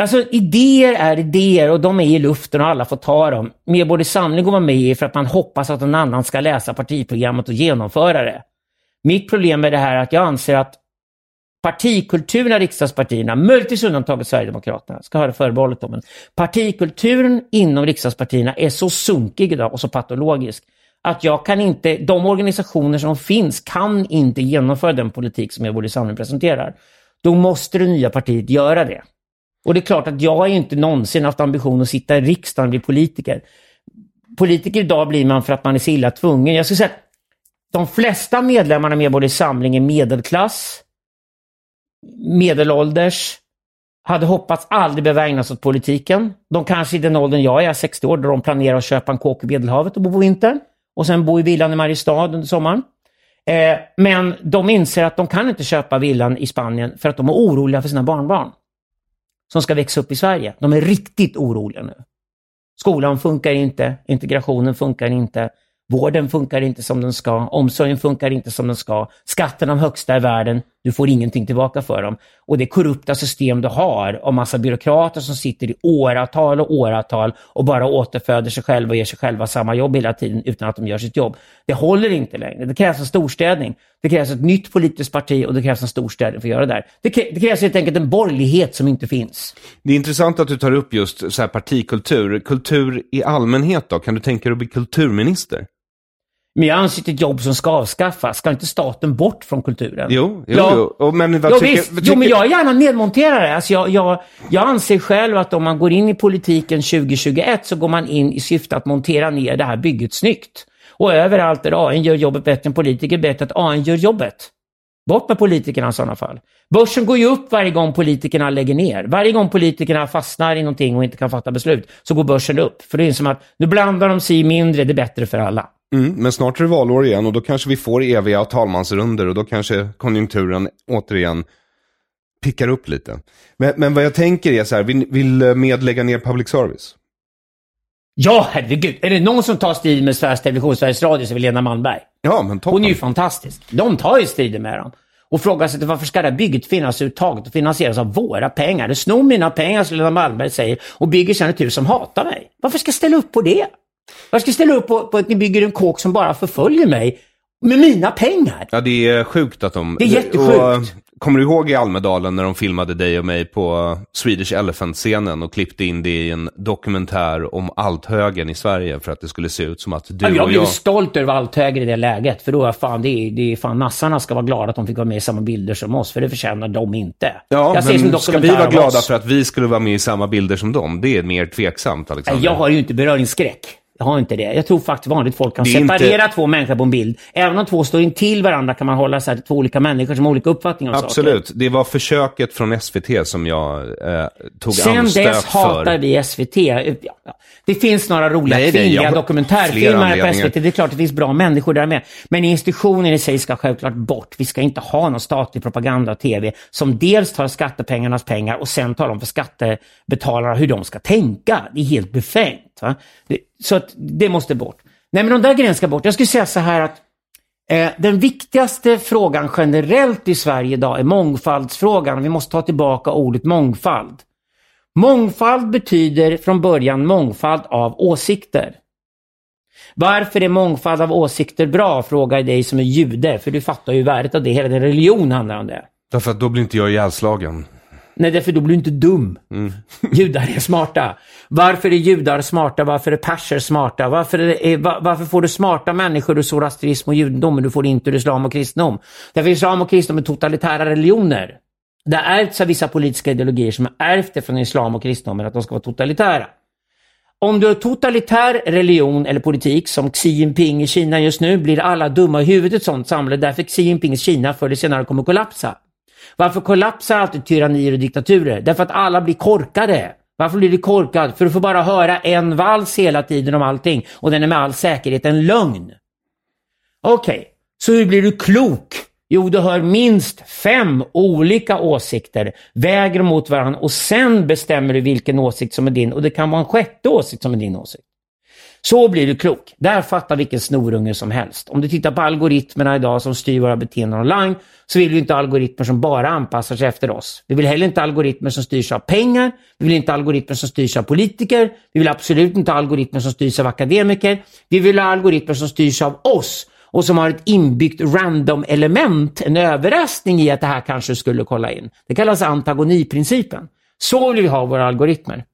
Alltså idéer är idéer och de är i luften och alla får ta dem. Medborgerlig Samling går man med i för att man hoppas att någon annan ska läsa partiprogrammet och genomföra det. Mitt problem med det här är att jag anser att partikulturen av riksdagspartierna, möjligtvis undantaget Sverigedemokraterna, ska ha det förbehållet om, men partikulturen inom riksdagspartierna är så sunkig idag och så patologisk att jag kan inte, de organisationer som finns kan inte genomföra den politik som Medborgerlig Samling presenterar. Då måste det nya partiet göra det. Och det är klart att jag har inte någonsin haft ambition att sitta i riksdagen och bli politiker. Politiker idag blir man för att man är så illa tvungen. Jag skulle säga att de flesta medlemmarna i Medborgerlig Samling är medelklass, medelålders, hade hoppats aldrig behöva ägna sig åt politiken. De kanske i den åldern jag är, 60 år, då de planerar att köpa en kåk i Medelhavet och bo på vintern. Och sen bo i villan i Mariestad under sommaren. Eh, men de inser att de kan inte köpa villan i Spanien för att de är oroliga för sina barnbarn. Som ska växa upp i Sverige. De är riktigt oroliga nu. Skolan funkar inte, integrationen funkar inte, vården funkar inte som den ska, omsorgen funkar inte som den ska, skatten de högsta i världen, du får ingenting tillbaka för dem. Och det korrupta system du har och massa byråkrater som sitter i åratal och åratal och bara återföder sig själva och ger sig själva samma jobb hela tiden utan att de gör sitt jobb. Det håller inte längre. Det krävs en storstädning. Det krävs ett nytt politiskt parti och det krävs en storstädning för att göra det där. Det, det krävs helt enkelt en borgerlighet som inte finns. Det är intressant att du tar upp just så här partikultur. Kultur i allmänhet då? Kan du tänka dig att bli kulturminister? Men jag anser att ett jobb som ska avskaffas. Ska inte staten bort från kulturen? Jo, jo, ja. jo. Och, men vad jo, tycker, visst. vad tycker... Jo, men jag är gärna nedmonterare. Alltså jag, jag, jag anser själv att om man går in i politiken 2021 så går man in i syfte att montera ner det här bygget snyggt. Och överallt där AN gör jobbet bättre än politiker, bättre att AN gör jobbet. Bort med politikerna i sådana fall. Börsen går ju upp varje gång politikerna lägger ner. Varje gång politikerna fastnar i någonting och inte kan fatta beslut så går börsen upp. För det är som att nu blandar de sig mindre, det är bättre för alla. Mm, men snart är det valår igen och då kanske vi får eviga talmansrunder och då kanske konjunkturen återigen pickar upp lite. Men, men vad jag tänker är så här, vill, vill med lägga ner public service? Ja, herregud. Är det någon som tar strid med Sveriges Television, Sveriges Radio så är det Lena Malmberg. Ja, men toppen. Hon är ju fantastisk. De tar ju strider med dem. Och frågar sig varför ska det här bygget finnas överhuvudtaget och finansieras av våra pengar? Det snor mina pengar, som Lena Malmberg säger, och bygger sen ett hus som hatar mig. Varför ska jag ställa upp på det? Jag ska ställa upp på, på att ni bygger en kåk som bara förföljer mig med mina pengar. Ja, det är sjukt att de... Det är jättesjukt. Och, kommer du ihåg i Almedalen när de filmade dig och mig på Swedish Elephant-scenen och klippte in det i en dokumentär om althögen i Sverige för att det skulle se ut som att du jag och jag... blev stolt över althöger i det läget. För då är fan, det är, det är fan nassarna ska vara glada att de fick vara med i samma bilder som oss. För det förtjänar de inte. Ja, jag men ska vi vara glada för att vi skulle vara med i samma bilder som dem? Det är mer tveksamt, Alexander. Jag har ju inte beröringsskräck. Jag har inte det. Jag tror faktiskt vanligt folk kan separera inte... två människor på en bild. Även om två står intill varandra kan man hålla så här, två olika människor som har olika uppfattningar om Absolut. Saker. Det var försöket från SVT som jag eh, tog Sen anstöt dess hatar vi SVT. Ja, det finns några roliga Nej, kvinnliga jag... dokumentärfilmer på SVT. Det är klart att det finns bra människor där med. Men institutionen i sig ska självklart bort. Vi ska inte ha någon statlig propaganda och TV som dels tar skattepengarnas pengar och sen talar om för skattebetalarna hur de ska tänka. Det är helt befängt. Så att det måste bort. Nej, men de där grejerna ska bort. Jag skulle säga så här att eh, den viktigaste frågan generellt i Sverige idag är mångfaldsfrågan. Vi måste ta tillbaka ordet mångfald. Mångfald betyder från början mångfald av åsikter. Varför är mångfald av åsikter bra? Frågar jag dig som är jude, för du fattar ju värdet av det. Hela din religion handlar om det. Därför att då blir inte jag ihjälslagen. Nej, därför då blir du inte dum. Mm. Judar är smarta. Varför är judar smarta? Varför är perser smarta? Varför, är, varför får du smarta människor ur zoroastrism och judendom, men du får inte ur islam och kristendom? Därför islam och kristendom är totalitära religioner. Det har ärvts av vissa politiska ideologier som har ärvt det från islam och kristendomen, att de ska vara totalitära. Om du har totalitär religion eller politik som Xi Jinping i Kina just nu blir alla dumma i huvudet sånt samhälle. Därför Xi Jinpings Kina förr eller senare kommer kollapsa. Varför kollapsar alltid tyrannier och diktaturer? Därför att alla blir korkade. Varför blir du korkad? För du får bara höra en vals hela tiden om allting och den är med all säkerhet en lögn. Okej, okay. så hur blir du klok? Jo, du hör minst fem olika åsikter, väger mot varandra och sen bestämmer du vilken åsikt som är din och det kan vara en sjätte åsikt som är din åsikt. Så blir du klok. Där fattar vilken snorunge som helst. Om du tittar på algoritmerna idag som styr våra beteenden online så vill vi inte algoritmer som bara anpassar sig efter oss. Vi vill heller inte algoritmer som styrs av pengar. Vi vill inte algoritmer som styrs av politiker. Vi vill absolut inte algoritmer som styrs av akademiker. Vi vill ha algoritmer som styrs av oss och som har ett inbyggt random element, en överraskning i att det här kanske skulle kolla in. Det kallas antagoniprincipen. Så vill vi ha våra algoritmer.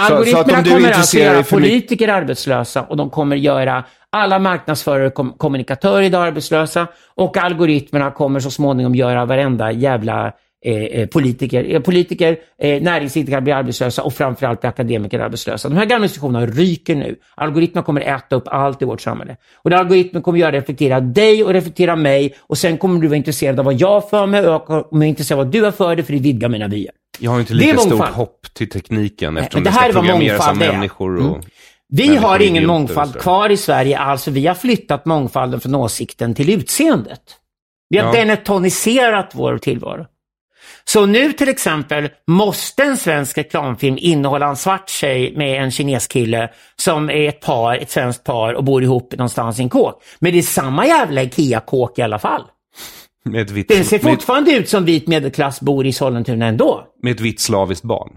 Algoritmerna kommer alltså göra politiker arbetslösa och de kommer göra alla marknadsförare och kommunikatörer idag arbetslösa och algoritmerna kommer så småningom göra varenda jävla eh, eh politiker, eh, politiker eh, näringsidkare blir arbetslösa och framförallt blir akademiker arbetslösa. De här gamla institutionerna ryker nu. Algoritmerna kommer äta upp allt i vårt samhälle. Och algoritmen kommer göra reflektera dig och reflektera mig och sen kommer du vara intresserad av vad jag för mig och jag kommer intresserad av vad du har för dig för det vidgar mina vyer. Jag har inte lika stort hopp till tekniken eftersom det, det här ska programmeras av människor. Och mm. Vi har ingen mångfald kvar i Sverige alls. Vi har flyttat mångfalden från åsikten till utseendet. Vi har ja. denetoniserat vår tillvaro. Så nu till exempel måste en svensk reklamfilm innehålla en svart tjej med en kineskille som är ett par, ett svenskt par och bor ihop någonstans i en kåk. Men det är samma jävla IKEA-kåk i alla fall. Med vitt, Den ser fortfarande med, ut som vit medelklass bor i Sollentuna ändå. Med ett vitt slaviskt barn.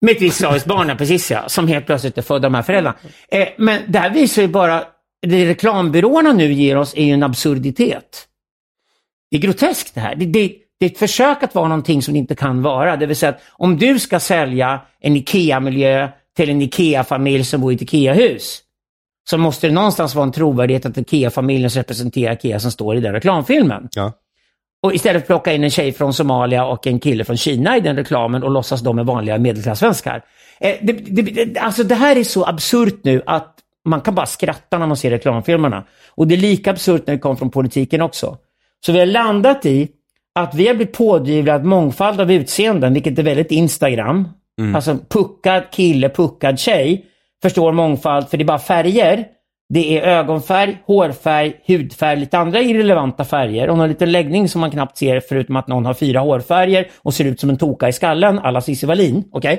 Med ett vitt slaviskt barn, precis ja. Som helt plötsligt är födda av de här föräldrarna. Eh, men det här visar ju bara, det reklambyråerna nu ger oss är ju en absurditet. Det är groteskt det här. Det, det, det är ett försök att vara någonting som det inte kan vara. Det vill säga att om du ska sälja en IKEA-miljö till en IKEA-familj som bor i ett IKEA-hus så måste det någonstans vara en trovärdighet att IKEA-familjen representerar IKEA som står i den reklamfilmen. Ja. Och istället plocka in en tjej från Somalia och en kille från Kina i den reklamen och låtsas de är vanliga medelklassvenskar. Eh, det, det, alltså det här är så absurt nu att man kan bara skratta när man ser reklamfilmerna. Och det är lika absurt när det kommer från politiken också. Så vi har landat i att vi har blivit pådyvlade att mångfald av utseenden, vilket är väldigt Instagram, mm. alltså puckad kille, puckad tjej, förstår mångfald för det är bara färger. Det är ögonfärg, hårfärg, hudfärg, lite andra irrelevanta färger och någon liten läggning som man knappt ser förutom att någon har fyra hårfärger och ser ut som en toka i skallen, alla Cissi Wallin. Okay?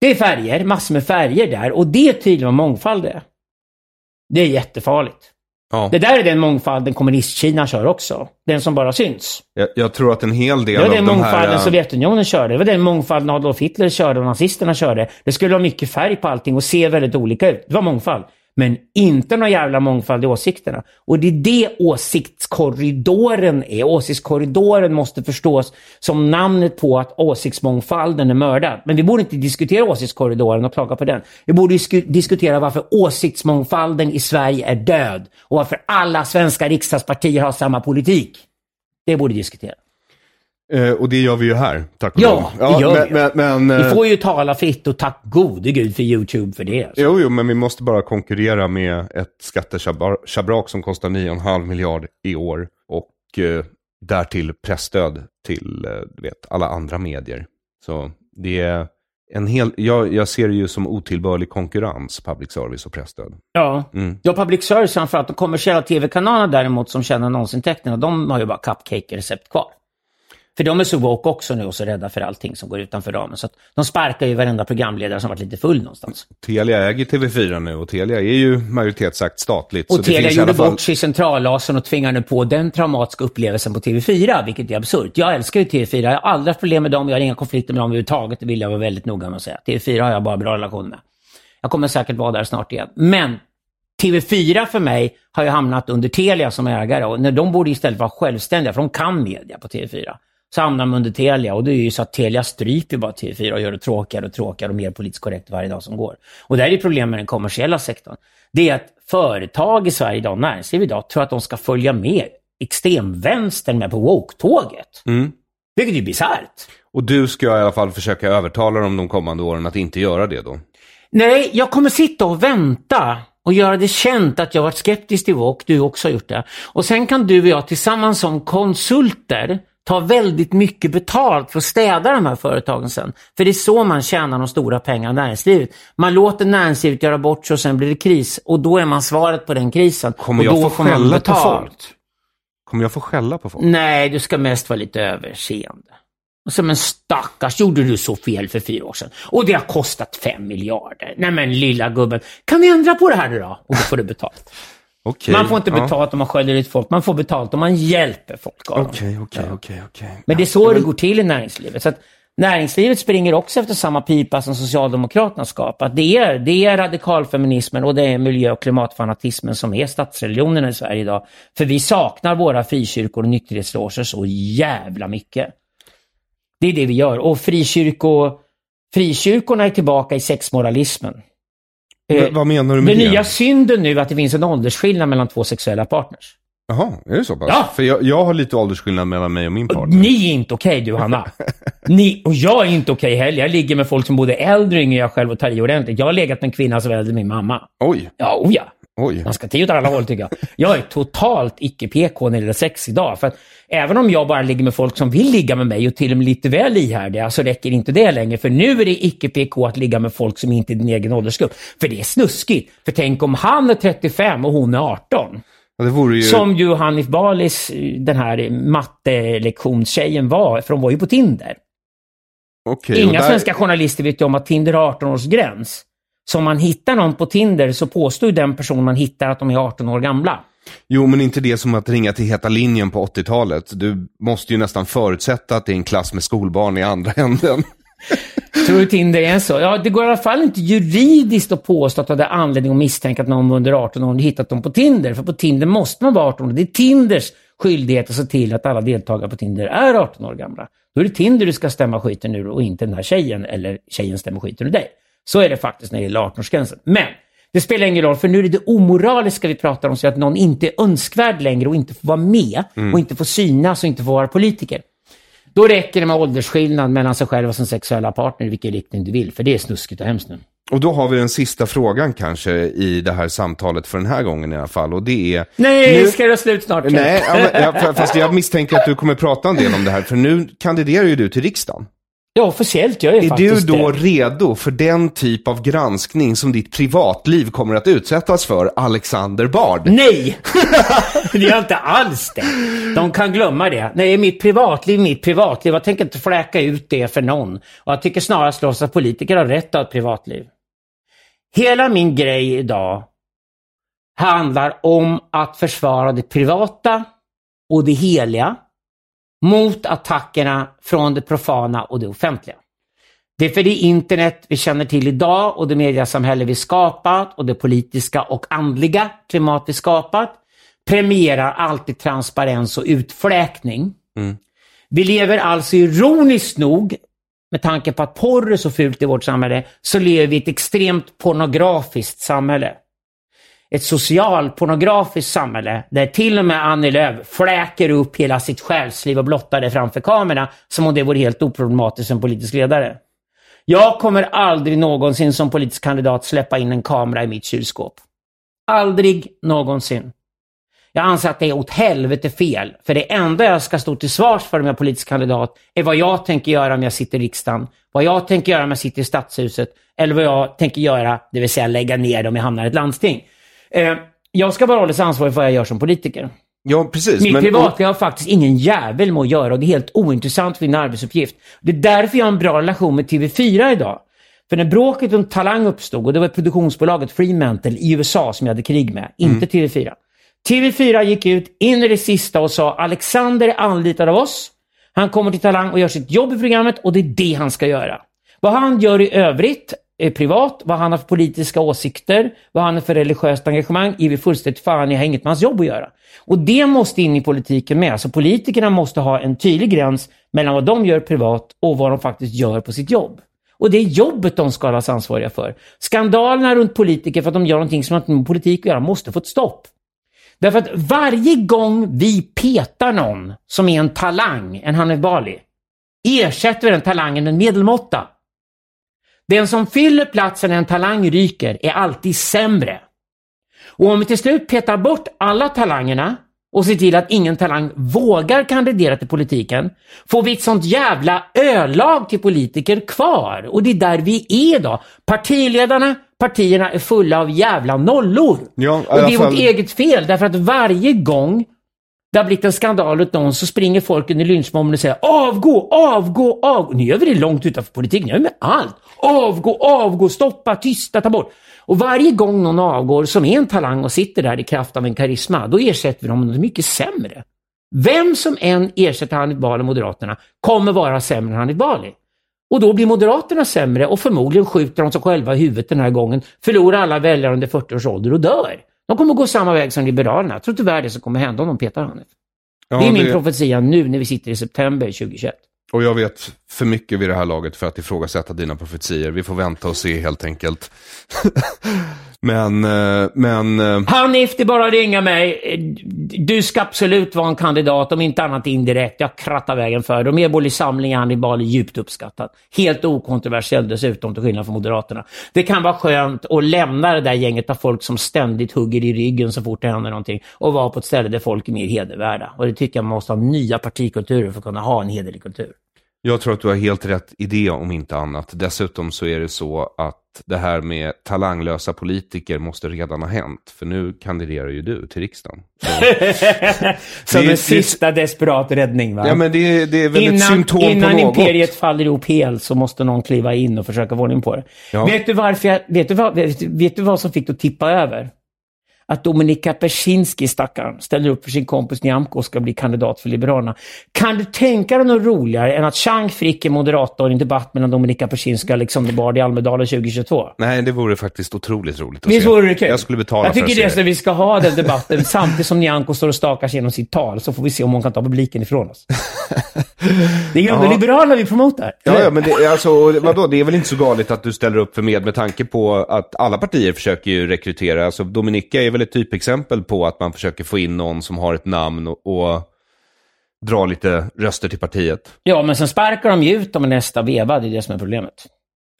Det är färger, massor med färger där och det är tydligen vad mångfald är. Det är jättefarligt. Ja. Det där är den mångfalden kommunistkina kör också. Den som bara syns. Jag, jag tror att en hel del av de här... Det var den mångfalden Sovjetunionen körde. Det var den mångfalden Adolf Hitler körde och nazisterna körde. Det skulle vara mycket färg på allting och se väldigt olika ut. Det var mångfald men inte någon jävla mångfald i åsikterna. Och det är det åsiktskorridoren är. Åsiktskorridoren måste förstås som namnet på att åsiktsmångfalden är mördad. Men vi borde inte diskutera åsiktskorridoren och klaga på den. Vi borde diskutera varför åsiktsmångfalden i Sverige är död och varför alla svenska riksdagspartier har samma politik. Det borde diskuteras. Eh, och det gör vi ju här, tack och Ja, det ja, gör men, vi. Men, men, vi eh, får ju tala fritt och tack gode gud för YouTube för det. Alltså. Jo, jo, men vi måste bara konkurrera med ett skatteschabrak som kostar 9,5 miljard i år. Och eh, därtill pressstöd till eh, vet, alla andra medier. Så det är en hel, jag, jag ser det ju som otillbörlig konkurrens, public service och pressstöd. Ja, mm. ja public service framförallt. De kommersiella tv-kanalerna däremot som tjänar annonsintäkterna, de har ju bara cupcake-recept kvar. För de är så woke också nu och så rädda för allting som går utanför ramen. Så att de sparkar ju varenda programledare som varit lite full någonstans. Telia äger TV4 nu och Telia är ju majoritetssagt statligt. Och Telia gjorde fall... bort sig i centrallasen och tvingar nu på den traumatiska upplevelsen på TV4, vilket är absurt. Jag älskar ju TV4, jag har aldrig haft problem med dem, jag har inga konflikter med dem överhuvudtaget, det vill jag vara väldigt noga med att säga. TV4 har jag bara bra relation med. Jag kommer säkert vara där snart igen. Men TV4 för mig har ju hamnat under Telia som ägare och när de borde istället vara självständiga, för de kan media på TV4. Så hamnar de under Telia och det är ju så att Telia stryper bara TV4 och gör det tråkigare och tråkigare och mer politiskt korrekt varje dag som går. Och det här är problemet med den kommersiella sektorn. Det är att företag i Sverige idag, näringsliv idag, tror att de ska följa med extremvänstern med på woke-tåget. Mm. Vilket är bisarrt. Och du ska i alla fall försöka övertala dem de kommande åren att inte göra det då? Nej, jag kommer sitta och vänta och göra det känt att jag varit skeptisk till woke, du också har gjort det. Och sen kan du och jag tillsammans som konsulter ta väldigt mycket betalt för att städa de här företagen sen. För det är så man tjänar de stora pengarna i näringslivet. Man låter näringslivet göra bort sig och sen blir det kris. Och då är man svaret på den krisen. Kommer och jag då få får man skälla på folk? Kommer jag få skälla på folk? Nej, du ska mest vara lite överseende. Och så, men stackars, gjorde du så fel för fyra år sedan? Och det har kostat fem miljarder. Nej men lilla gubben, kan vi ändra på det här nu då? Och då får du betalt. Okej. Man får inte ja. betalt om man skäller ut folk, man får betalt om man hjälper folk. Okej, okej, okej. Men det är så det går till i näringslivet. Så näringslivet springer också efter samma pipa som Socialdemokraterna skapat. Det är, det är radikalfeminismen och det är miljö och klimatfanatismen som är statsreligionerna i Sverige idag. För vi saknar våra frikyrkor och nykterhetsloger så jävla mycket. Det är det vi gör. Och frikyrko, frikyrkorna är tillbaka i sexmoralismen. Eh, vad menar du med Den det? nya synden nu att det finns en åldersskillnad mellan två sexuella partners. Jaha, är det så pass? Ja. För jag, jag har lite åldersskillnad mellan mig och min partner. Ni är inte okej du Hanna. Ni, och jag är inte okej heller. Jag ligger med folk som både är äldre och yngre än jag själv och tar i ordentligt. Jag har legat med en kvinna som är äldre än min mamma. Oj, Ja, oh ja. Oj. Man ska i åt alla håll tycker jag. Jag är totalt icke-PK när det gäller sex idag. För att även om jag bara ligger med folk som vill ligga med mig och till och med lite väl ihärdiga så räcker inte det längre. För nu är det icke-PK att ligga med folk som inte är din egen åldersgrupp. För det är snuskigt. För tänk om han är 35 och hon är 18. Ja, ju... Som ju Hanif Balis, den här mattelektionstjejen var, för de var ju på Tinder. Och Inga där- svenska journalister vet ju om att Tinder har 18-årsgräns. Så om man hittar någon på Tinder så påstår den person man hittar att de är 18 år gamla. Jo, men inte det som att ringa till Heta linjen på 80-talet. Du måste ju nästan förutsätta att det är en klass med skolbarn i andra änden. Tror du Tinder är så? Ja, det går i alla fall inte juridiskt att påstå att du hade anledning att misstänka att någon var under 18 år och hittat dem på Tinder. För på Tinder måste man vara 18 år. Det är Tinders skyldighet att se till att alla deltagare på Tinder är 18 år gamla. Då är det Tinder du ska stämma skiten ur och inte den här tjejen eller tjejen stämmer skiten ur dig. Så är det faktiskt när det gäller 18-årsgränsen. Men det spelar ingen roll, för nu är det det omoraliska vi pratar om, så att någon inte är önskvärd längre och inte får vara med och inte får synas och inte får vara politiker. Då räcker det med åldersskillnad mellan sig själv och sin sexuella partner i vilken riktning du vill, för det är snuskigt och hemskt nu. Och då har vi den sista frågan kanske i det här samtalet för den här gången i alla fall. Och det är... Nej, Nu- ska det slut snart? Nej, ja, men, ja, fa- fast jag misstänker att du kommer prata en del om det här. För nu kandiderar ju du till riksdagen. Ja, officiellt jag Är du faktiskt då det. redo för den typ av granskning som ditt privatliv kommer att utsättas för, Alexander Bard? Nej! det är inte alls det. De kan glömma det. Nej, mitt privatliv, mitt privatliv. Jag tänker inte fläka ut det för någon. Och jag tycker snarast att politiker har rätt att ha ett privatliv. Hela min grej idag handlar om att försvara det privata och det heliga mot attackerna från det profana och det offentliga. Det är för det internet vi känner till idag och det mediasamhälle vi skapat och det politiska och andliga klimat vi skapat premierar alltid transparens och utfläkning. Vi lever alltså ironiskt nog, med tanke på att porr är så fult i vårt samhälle, så lever vi i ett extremt pornografiskt samhälle. Ett socialpornografiskt samhälle där till och med Annie Lööf fläker upp hela sitt själsliv och blottar det framför kamerorna som om det vore helt oproblematiskt som politisk ledare. Jag kommer aldrig någonsin som politisk kandidat släppa in en kamera i mitt kylskåp. Aldrig någonsin. Jag anser att det är åt helvete fel. För det enda jag ska stå till svars för om jag är politisk kandidat är vad jag tänker göra om jag sitter i riksdagen. Vad jag tänker göra om jag sitter i stadshuset. Eller vad jag tänker göra, det vill säga lägga ner om jag hamnar i ett landsting. Eh, jag ska bara hållas ansvarig för vad jag gör som politiker. Ja, precis. Mitt men- privatliv har faktiskt ingen jävel med att göra och det är helt ointressant för min arbetsuppgift. Det är därför jag har en bra relation med TV4 idag. För när bråket om Talang uppstod, och det var produktionsbolaget Fremantle i USA som jag hade krig med, inte TV4. TV4 gick ut in i det sista och sa Alexander är anlitad av oss. Han kommer till Talang och gör sitt jobb i programmet och det är det han ska göra. Vad han gör i övrigt Eh, privat, vad han har för politiska åsikter, vad han har för religiöst engagemang, ger vi fullständigt fan i, har inget med hans jobb att göra. Och det måste in i politiken med. Så politikerna måste ha en tydlig gräns mellan vad de gör privat och vad de faktiskt gör på sitt jobb. Och det är jobbet de ska hållas ansvariga för. Skandalerna runt politiker för att de gör någonting som inte har med politik att göra måste få ett stopp. Därför att varje gång vi petar någon som är en talang, en Hanif Bali, ersätter vi den talangen med en medelmåtta. Den som fyller platsen en talang ryker är alltid sämre. Och om vi till slut petar bort alla talangerna och ser till att ingen talang vågar kandidera till politiken, får vi ett sånt jävla ölag till politiker kvar. Och det är där vi är idag. Partiledarna, partierna är fulla av jävla nollor. Ja, och det är vårt eget fel, därför att varje gång det har blivit en skandal åt någon så springer folk under lynchmobben och säger avgå, avgå, avgå. Nu gör vi det långt utanför politiken, nu gör vi med allt. Avgå, avgå, stoppa, tysta, ta bort. Och varje gång någon avgår som är en talang och sitter där i kraft av en karisma, då ersätter vi dem med något mycket sämre. Vem som än ersätter Hanif Bali Moderaterna kommer vara sämre än Hanif Bali. Och då blir Moderaterna sämre och förmodligen skjuter de sig själva i huvudet den här gången, förlorar alla väljare under 40 års ålder och dör. De kommer gå samma väg som Liberalerna. Jag tror tyvärr det som kommer hända om de petar Hanif. Ja, det är min det- profetia nu när vi sitter i september 2021. Och jag vet för mycket vid det här laget för att ifrågasätta dina profetier. Vi får vänta och se helt enkelt. men, eh, men... eh, Hanif, det är bara att ringa mig. Du ska absolut vara en kandidat, om inte annat indirekt. Jag krattar vägen för dig. Och Medborgerlig Hanif Bali djupt uppskattad. Helt okontroversiell dessutom, till skillnad från Moderaterna. Det kan vara skönt att lämna det där gänget av folk som ständigt hugger i ryggen så fort det händer någonting och vara på ett ställe där folk är mer hedervärda. Och det tycker jag man måste ha nya partikulturer för att kunna ha en hederlig kultur. Jag tror att du har helt rätt idé om inte annat. Dessutom så är det så att det här med talanglösa politiker måste redan ha hänt. För nu kandiderar ju du till riksdagen. Så, Som Det- en sista desperat räddning. Va? ja men det, det är väl ett innan, symptom innan på något. imperiet faller ihop helt så måste någon kliva in och försöka få ordning på det. Ja. Vet, du varför jag, vet, du vad, vet, vet du vad som fick det att tippa över? Att Dominika Persinski, stackaren, ställer upp för sin kompis Nyamko och ska bli kandidat för Liberalerna. Kan du tänka dig något roligare än att Chang Frick är moderator i en debatt mellan Dominika Persinski och Alexander Bard i Almedalen 2022? Nej, det vore faktiskt otroligt roligt att Visst se. vore det kul? Jag skulle betala Jag för tycker att se det är så vi ska ha den debatten samtidigt som Nyamko står och stakar sig genom sitt tal, så får vi se om hon kan ta publiken ifrån oss. Det är ju ändå Ja. Liberalerna vi promotar. Ja, ja, men det, alltså, vadå, det är väl inte så galet att du ställer upp för med med tanke på att alla partier försöker ju rekrytera. Alltså, Dominika är väl ett typexempel på att man försöker få in någon som har ett namn och, och dra lite röster till partiet. Ja, men sen sparkar de ju ut dem i nästa veva. Det är det som är problemet.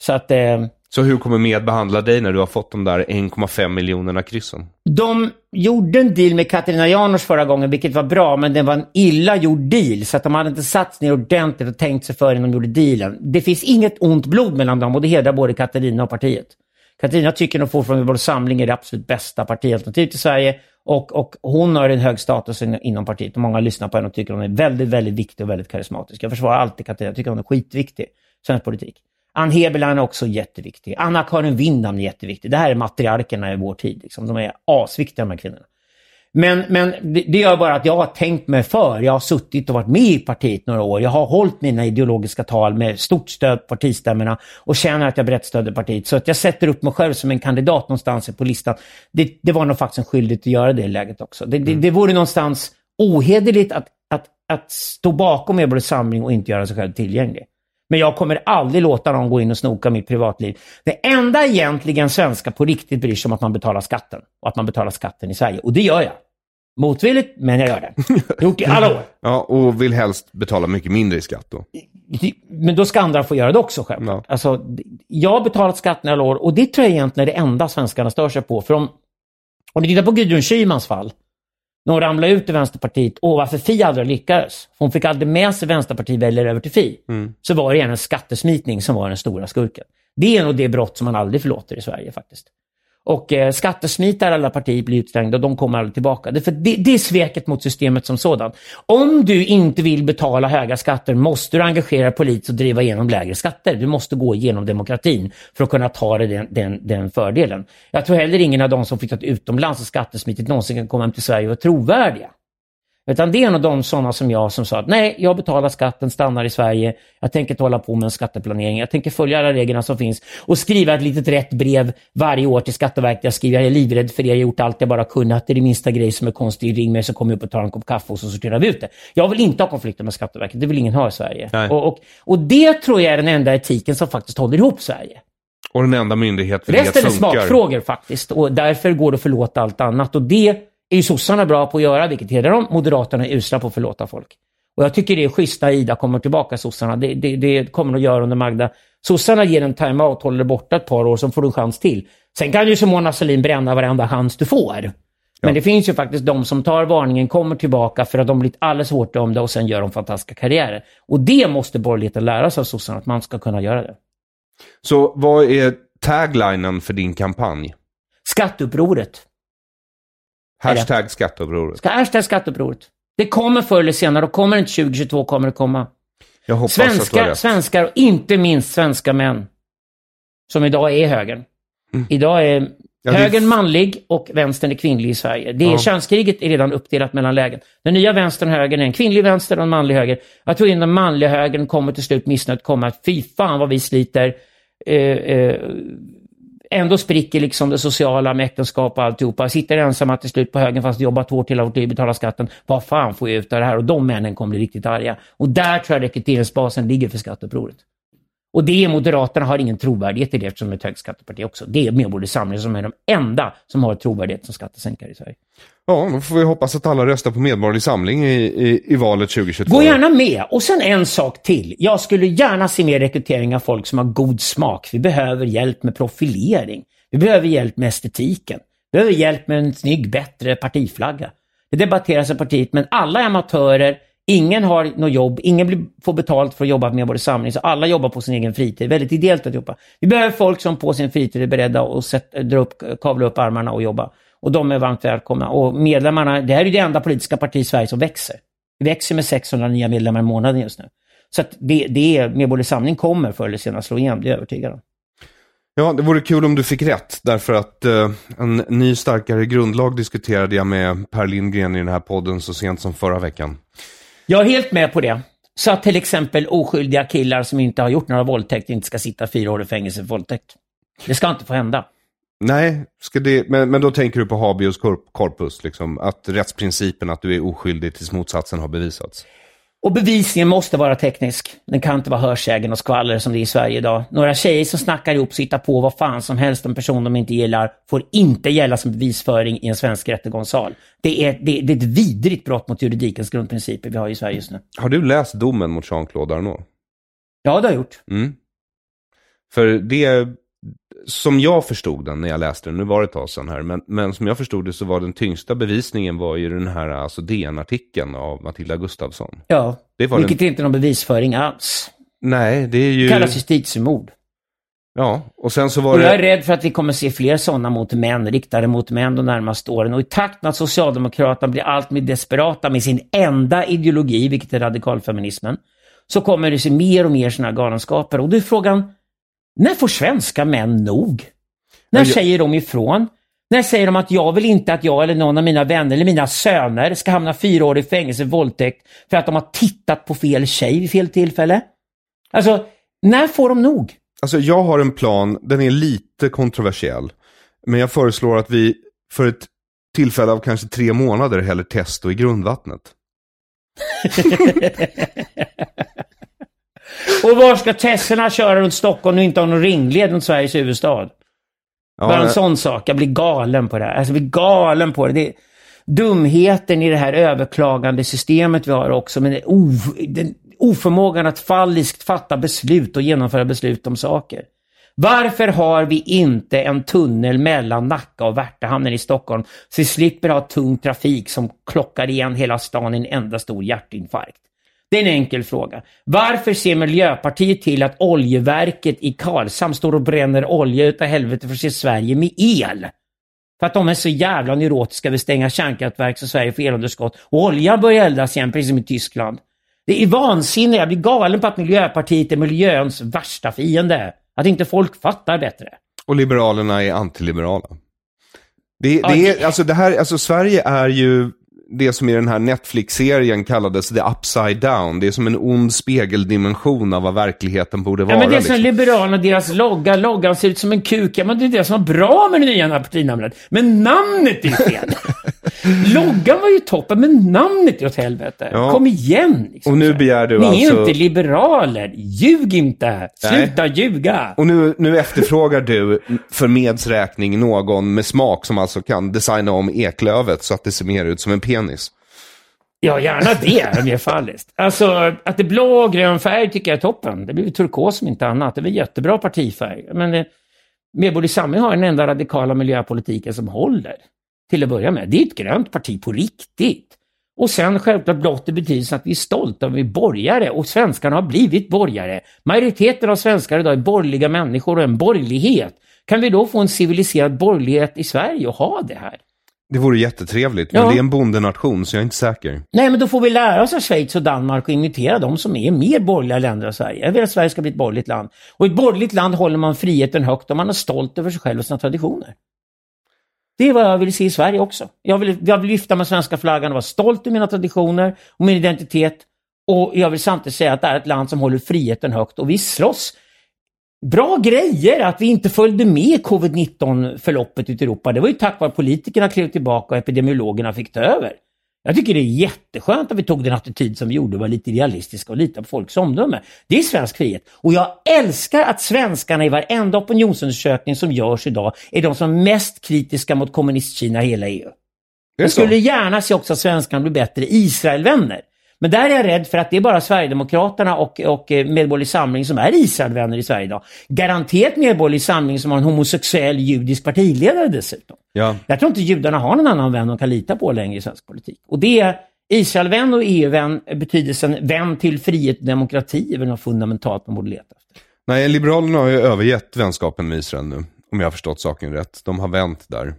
Så att eh, Så hur kommer med behandla dig när du har fått de där 1,5 miljonerna kryssen? de gjorde en deal med Katarina Janouch förra gången, vilket var bra, men det var en illa gjord deal. Så att de hade inte satt ner ordentligt och tänkt sig för innan de gjorde dealen. Det finns inget ont blod mellan dem och det hedrar både Katarina och partiet. Katarina tycker nog fortfarande att vår samling är det absolut bästa partialternativet i Sverige och, och hon har en hög status inom partiet och många lyssnar på henne och tycker hon är väldigt, väldigt viktig och väldigt karismatisk. Jag försvarar alltid Katarina, jag tycker hon är skitviktig i svensk politik. Ann Heberlein är också jätteviktig. Anna-Karin Windham är jätteviktig. Det här är matriarkerna i vår tid. Liksom. De är asviktiga de här kvinnorna. Men, men det, gör bara att jag har tänkt mig för. Jag har suttit och varit med i partiet några år. Jag har hållit mina ideologiska tal med stort stöd på partistämmorna och känner att jag brett stöder partiet. Så att jag sätter upp mig själv som en kandidat någonstans på listan. Det, det var nog faktiskt en skyldighet att göra det i läget också. Det, det, det vore någonstans ohederligt att, att, att stå bakom Medborgerlig Samling och inte göra sig själv tillgänglig. Men jag kommer aldrig låta någon gå in och snoka mitt privatliv. Det enda egentligen svenska på riktigt bryr sig om att man betalar skatten. Och att man betalar skatten i Sverige. Och det gör jag. Motvilligt, men jag gör det. Gjort i alla år. Ja, och vill helst betala mycket mindre i skatt då. Men då ska andra få göra det också självklart. Alltså, jag har betalat skatten i alla år och det tror jag egentligen är det enda svenskarna stör sig på. För om, om du tittar på Gudrun Schymans fall, när hon ramlade ut i Vänsterpartiet och varför Fi aldrig lyckades. Hon fick aldrig med sig Vänsterpartiväljare över till Fi. Så var det en skattesmitning som var den stora skurken. Det är nog det brott som man aldrig förlåter i Sverige faktiskt. Och eh, skattesmitare alla partier blir utträngda och de kommer aldrig tillbaka. Det, är för det, det är sveket mot systemet som sådant. Om du inte vill betala höga skatter måste du engagera dig politiskt och driva igenom lägre skatter. Du måste gå igenom demokratin för att kunna ta dig den, den, den fördelen. Jag tror heller ingen av de som flyttat utomlands och skattesmitit någonsin kan komma hem till Sverige och vara trovärdiga. Utan det är nog de sådana som jag som sa att nej, jag betalar skatten, stannar i Sverige. Jag tänker inte hålla på med en skatteplanering. Jag tänker följa alla reglerna som finns och skriva ett litet rätt brev varje år till Skatteverket. Jag skriver, jag är livrädd för er, jag har gjort allt jag bara kunnat. Det är det minsta grej som är konstig, ring mig så kommer jag upp och tar en kopp kaffe och så sorterar vi ut det. Jag vill inte ha konflikter med Skatteverket, det vill ingen ha i Sverige. Och, och, och det tror jag är den enda etiken som faktiskt håller ihop Sverige. Och den enda myndighet Resten det är funkar. smakfrågor faktiskt och därför går det att förlåta allt annat. Och det är ju sossarna bra på att göra, vilket hedrar dem. Moderaterna är usla på att förlåta folk. Och jag tycker det är schysst när Ida kommer tillbaka, sossarna. Det, det, det kommer de att göra under Magda. Sossarna ger en timeout, håller borta ett par år, så får du en chans till. Sen kan ju som Mona Sahlin bränna varenda chans du får. Men det finns ju faktiskt de som tar varningen, kommer tillbaka för att de blivit alldeles hårt dömda och sen gör de fantastiska karriärer. Och det måste borgerligheten lära sig av sossarna, att man ska kunna göra det. Så vad är taglinen för din kampanj? Skatteupproret. Hashtag skatteupproret. Ska hashtag skatteupproret. Det kommer förr eller senare och kommer inte 2022 kommer det komma. Jag hoppas att Svenskar, rätt. svenskar och inte minst svenska män. Som idag är högern. Idag är Mm. Ja, det högern manlig och vänstern är kvinnlig i Sverige. Det är, Ja. Könskriget är redan uppdelat mellan lägen. Den nya vänstern och högern är en kvinnlig vänster och en manlig höger. Jag tror att den manliga högern kommer till slut missnöjet komma att fy fan vad vi sliter. Eh, eh, ändå spricker liksom det sociala med äktenskap och alltihopa. Sitter ensamma till slut på högen fast jobbat hårt hela vårt liv, betalar skatten. Vad fan får jag ut av det här? Och de männen kommer bli riktigt arga. Och där tror jag rekryteringsbasen ligger för skatteupproret. Och det Moderaterna har ingen trovärdighet i det eftersom de är ett högt skatteparti också. Det är Medborgerlig Samling som är de enda som har trovärdighet som skattesänkare i Sverige. Ja, då får vi hoppas att alla röstar på Medborgerlig Samling i, i, i valet 2022. Gå gärna med. Och sen en sak till. Jag skulle gärna se mer rekrytering av folk som har god smak. Vi behöver hjälp med profilering. Vi behöver hjälp med estetiken. Vi behöver hjälp med en snygg, bättre partiflagga. Det debatteras i partiet, men alla är amatörer. Ingen har något jobb, ingen blir, får betalt för att jobba med vår samling, så alla jobbar på sin egen fritid. Väldigt ideellt att jobba. Vi behöver folk som på sin fritid är beredda att sätta, dra upp, kavla upp armarna och jobba. Och de är varmt välkomna. Och medlemmarna, det här är det enda politiska parti i Sverige som växer. Vi växer med 600 nya medlemmar i månaden just nu. Så att det, det är, Medborgerlig Samling kommer förr eller senare slå igenom, det är jag övertygad om. Ja, det vore kul om du fick rätt, därför att eh, en ny starkare grundlag diskuterade jag med Per Lindgren i den här podden så sent som förra veckan. Jag är helt med på det. Så att till exempel oskyldiga killar som inte har gjort några våldtäkter inte ska sitta fyra år i fängelse för våldtäkt. Det ska inte få hända. Nej, ska det, men, men då tänker du på habeus corpus, liksom, att rättsprincipen att du är oskyldig tills motsatsen har bevisats. Och bevisningen måste vara teknisk. Den kan inte vara hörsägen och skvaller som det är i Sverige idag. Några tjejer som snackar ihop sig hittar på vad fan som helst om person de inte gillar får inte gälla som bevisföring i en svensk rättegångssal. Det är, det, det är ett vidrigt brott mot juridikens grundprinciper vi har i Sverige just nu. Har du läst domen mot Jean-Claude Arnault? Ja, det har jag gjort. Mm. För det, som jag förstod den när jag läste den, nu var det ett tag sedan här, men, men som jag förstod det så var den tyngsta bevisningen var ju den här alltså DN-artikeln av Matilda Gustafsson. Ja, Det var vilket den, är inte någon bevisföring alls. nej, det är ju... Det kallas justitiemord. Ja, och sen så var Och jag är det... rädd för att vi kommer se fler sådana mot män, riktade mot män de närmaste åren. Och i takt med att Socialdemokraterna blir allt mer desperata med sin enda ideologi, vilket är radikalfeminismen, så kommer det se mer och mer sådana galenskaper. Och då är frågan, när får svenska män nog? När Ja, jag- säger de ifrån? När säger de att jag vill inte att jag eller någon av mina vänner eller mina söner ska hamna fyra år i fängelse för våldtäkt för att de har tittat på fel tjej vid fel tillfälle? Alltså, när får de nog? Alltså jag har en plan, den är lite kontroversiell. Men jag föreslår att vi för ett tillfälle av kanske tre månader häller testo i grundvattnet. Och var ska Tessorna köra runt Stockholm och inte ha någon ringled runt Sveriges huvudstad? Bara en sån sak. Jag blir galen på det här. Alltså, jag blir galen på det. det är dumheten i det här överklagande systemet vi har också. Men det är of, den oförmågan att falliskt fatta beslut och genomföra beslut om saker. Varför har vi inte en tunnel mellan Nacka och Värtahamnen i Stockholm så vi slipper ha tung trafik som klockar igen hela stan i en enda stor hjärtinfarkt? Det är en enkel fråga. Varför ser Miljöpartiet till att oljeverket i Karlshamn står och bränner olja utav helvete för att se Sverige med el? För att de är så jävla neurotiska vid stänga kärnkraftverk så Sverige får elunderskott. Och oljan börjar eldas igen, precis som i Tyskland. Det är vansinne. Jag blir galen på att Miljöpartiet är miljöns värsta fiende. Att inte folk fattar bättre. Och Liberalerna är antiliberala. Det det- är, alltså det här, alltså Sverige är ju det som i den här Netflix-serien kallades the upside down. Det är som en ond spegeldimension av vad verkligheten borde vara. Ja, men det är som liksom. Liberalerna, deras logga, loggan ser ut som en kuk. Ja, men det är det som var bra med det nya partinamnet. Men namnet är fel. loggan var ju toppen, men namnet är åt helvete. Ja. Kom igen! Liksom. Och nu begär du Ni är alltså- ju inte liberaler. Ljug inte! Sluta ljuga! Och nu, nu efterfrågar du för Meds räkning någon med smak som alltså kan designa om eklövet så att det ser mer ut som en penis. Ja, gärna det, mer falliskt. Alltså, att det är blå och grön färg tycker jag är toppen. Det blir ju turkos om inte annat. Det blir jättebra partifärg. Men eh, Medborgerlig Samling har den enda radikala miljöpolitiken som håller. Till att börja med. Det är ett grönt parti på riktigt. Och sen självklart blått i betydelsen att vi är stolta över att vi är borgare och svenskarna har blivit borgare. Majoriteten av svenskar idag är borgerliga människor och en borgerlighet. Kan vi då få en civiliserad borgerlighet i Sverige och ha det här? Det vore jättetrevligt, men Ja. det är en bondenation så jag är inte säker. Nej, men då får vi lära oss av Schweiz och Danmark och imitera de som är mer borgerliga länder än Sverige. Jag vill att Sverige ska bli ett borgerligt land. Och i ett borgerligt land håller man friheten högt och man är stolt över sig själv och sina traditioner. Det är vad jag vill se i Sverige också. Jag vill, jag vill lyfta med svenska flaggan och vara stolt över mina traditioner och min identitet. Och jag vill samtidigt säga att det är ett land som håller friheten högt och vi slåss. Bra grejer att vi inte följde med i covid-19-förloppet ute i Europa. Det var ju tack vare att politikerna klev tillbaka och epidemiologerna fick ta över. Jag tycker det är jätteskönt att vi tog den attityd som vi gjorde, var lite realistiska och lita på folks omdöme. Det är svensk frihet. Och jag älskar att svenskarna i varenda opinionsundersökning som görs idag är de som är mest kritiska mot kommunistkina i hela EU. Jag skulle gärna se också att svenskarna blir bättre Israelvänner. Men där är jag rädd för att det är bara Sverigedemokraterna och, och eh, Medborgerlig Samling som är Israelvänner i Sverige idag. Garanterat Medborgerlig Samling som har en homosexuell judisk partiledare dessutom. Ja. Jag tror inte judarna har någon annan vän de kan lita på längre i svensk politik. Och det är Israelvän och EU-vän, betydelsen vän till frihet och demokrati är väl något fundamentalt man borde leta efter. Nej, Liberalerna har ju övergett vänskapen med Israel nu. Om jag har förstått saken rätt. De har vänt där.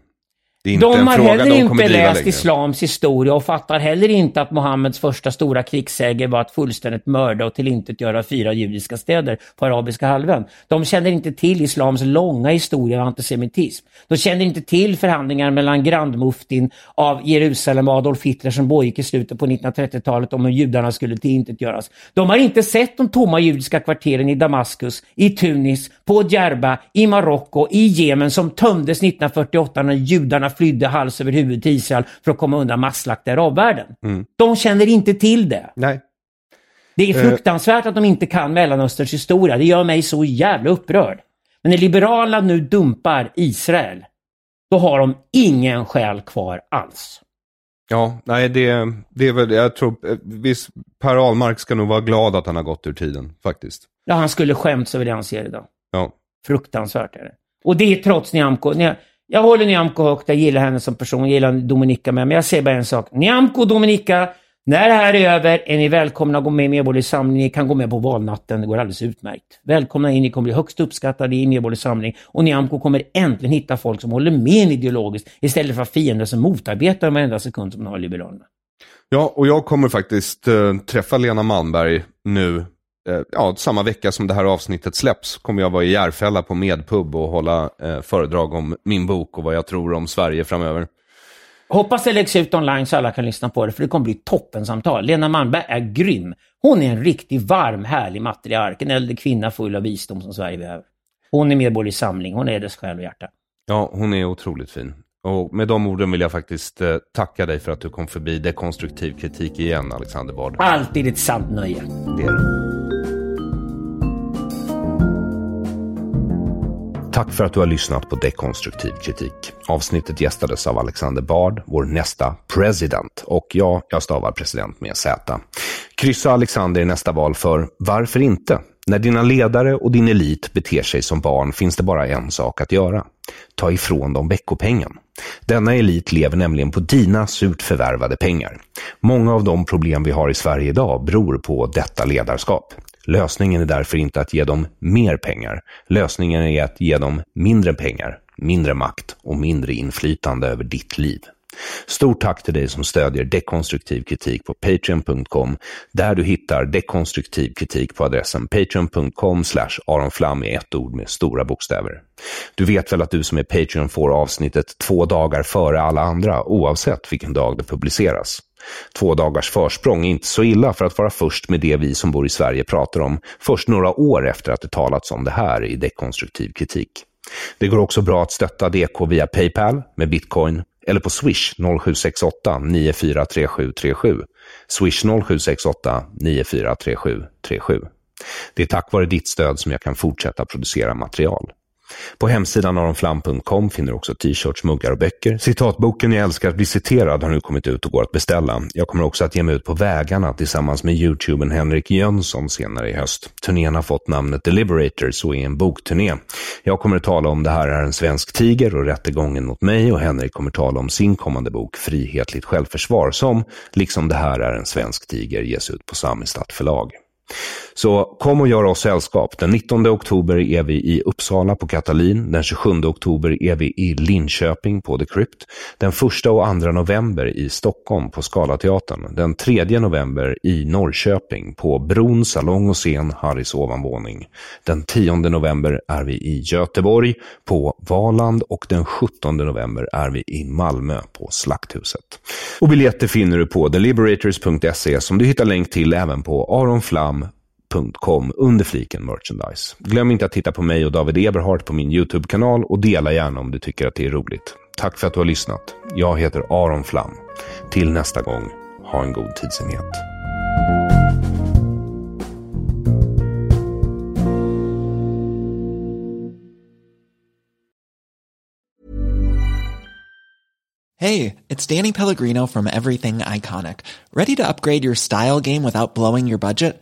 De har heller inte läst längre. islams historia och fattar heller inte att Mohammeds första stora krigsseger var att fullständigt mörda och tillintetgöra fyra judiska städer på arabiska halvön. De känner inte till islams långa historia av antisemitism. De känner inte till förhandlingar mellan grandmuftin av Jerusalem och Adolf Hitler som pågick i slutet på 1930-talet om hur judarna skulle tillintetgöras. De har inte sett de tomma judiska kvarteren i Damaskus, i Tunis, på Djerba, i Marocko, i Jemen som tömdes 1948 när judarna flydde hals över huvud till Israel för att komma undan masslakt i arabvärlden. De känner inte till det. Nej. Det är fruktansvärt att de inte kan Mellanösterns historia. Det gör mig så jävla upprörd. Men när Liberalerna nu dumpar Israel, då har de ingen själ kvar alls. Ja, nej det, det är väl, jag tror, eh, visst, Per Ahlmark ska nog vara glad att han har gått ur tiden, faktiskt. Ja, han skulle skämts över det han ser idag. Ja. Fruktansvärt är det. Och det är trots Nyamko. Jag håller Nyamko högt, jag gillar henne som person, jag gillar Dominika med. Men jag säger bara en sak. Nyamko och Dominika, när det här är över är ni välkomna att gå med i Medborgerlig Samling. Ni kan gå med på valnatten, det går alldeles utmärkt. Välkomna in, ni kommer bli högst uppskattade i Medborgerlig Samling. Och Nyamko kommer äntligen hitta folk som håller med en ideologiskt istället för fiender som motarbetar dem varenda sekund som de har Liberalerna. Ja, och jag kommer faktiskt äh, träffa Lena Malmberg nu, ja, samma vecka som det här avsnittet släpps, kommer jag vara i Järfälla på Medpub och hålla eh, föredrag om min bok och vad jag tror om Sverige framöver. Hoppas det läggs ut online så alla kan lyssna på det, för det kommer bli toppensamtal. Lena Malmberg är grym. Hon är en riktigt varm, härlig matriark. En äldre kvinna full av visdom som Sverige behöver. Hon är medborgerlig samling. Hon är dess själ och hjärta. Ja, hon är otroligt fin. Och med de orden vill jag faktiskt eh, tacka dig för att du kom förbi dekonstruktiv kritik igen, Alexander Bard. Alltid ett sant nöje. Det är det. Tack för att du har lyssnat på Dekonstruktiv kritik. Avsnittet gästades av Alexander Bard, vår nästa president. Och ja, jag stavar president med Z. Kryssa Alexander i nästa val för Varför inte? När dina ledare och din elit beter sig som barn finns det bara en sak att göra. Ta ifrån dem veckopengen. Denna elit lever nämligen på dina surt förvärvade pengar. Många av de problem vi har i Sverige idag beror på detta ledarskap. Lösningen är därför inte att ge dem mer pengar. Lösningen är att ge dem mindre pengar, mindre makt och mindre inflytande över ditt liv. Stort tack till dig som stödjer dekonstruktiv kritik på patreon.com där du hittar dekonstruktiv kritik på adressen patreon.com slash aronflam i ett ord med stora bokstäver. Du vet väl att du som är Patreon får avsnittet två dagar före alla andra oavsett vilken dag det publiceras. Två dagars försprång är inte så illa för att vara först med det vi som bor i Sverige pratar om först några år efter att det talats om det här i dekonstruktiv kritik. Det går också bra att stötta DK via Paypal med bitcoin eller på Swish 0768 943737. Swish 0768 943737. Det är tack vare ditt stöd som jag kan fortsätta producera material. På hemsidan aronflam.com finner du också t-shirts, muggar och böcker. Citatboken Jag älskar att bli citerad har nu kommit ut och går att beställa. Jag kommer också att ge mig ut på vägarna tillsammans med youtubern Henrik Jönsson senare i höst. Turnén har fått namnet Deliberators och är en bokturné. Jag kommer att tala om Det här är en svensk tiger och rättegången mot mig och Henrik kommer att tala om sin kommande bok Frihetligt självförsvar som, liksom Det här är en svensk tiger, ges ut på Samistad förlag. Så kom och gör oss sällskap. Den 19 oktober är vi i Uppsala på Katalin. Den 27 oktober är vi i Linköping på The Crypt. Den 1 och 2 november i Stockholm på Scalateatern. Den 3 november i Norrköping på Bron salong och scen Harrys ovanvåning. Den 10 november är vi i Göteborg på Valand och den 17 november är vi i Malmö på Slakthuset. Och biljetter finner du på theliberators.se som du hittar länk till även på Aron Flam, patreon.com under fliken merchandise. Glöm inte att titta på mig och David Eberhardt på min YouTube-kanal och dela gärna om du tycker att det är roligt. Tack för att du har lyssnat. Jag heter Aron Flam. Till nästa gång, ha en god tidsenhet. Hey, it's Danny Pellegrino from Everything Iconic. Ready to upgrade your style game without blowing your budget?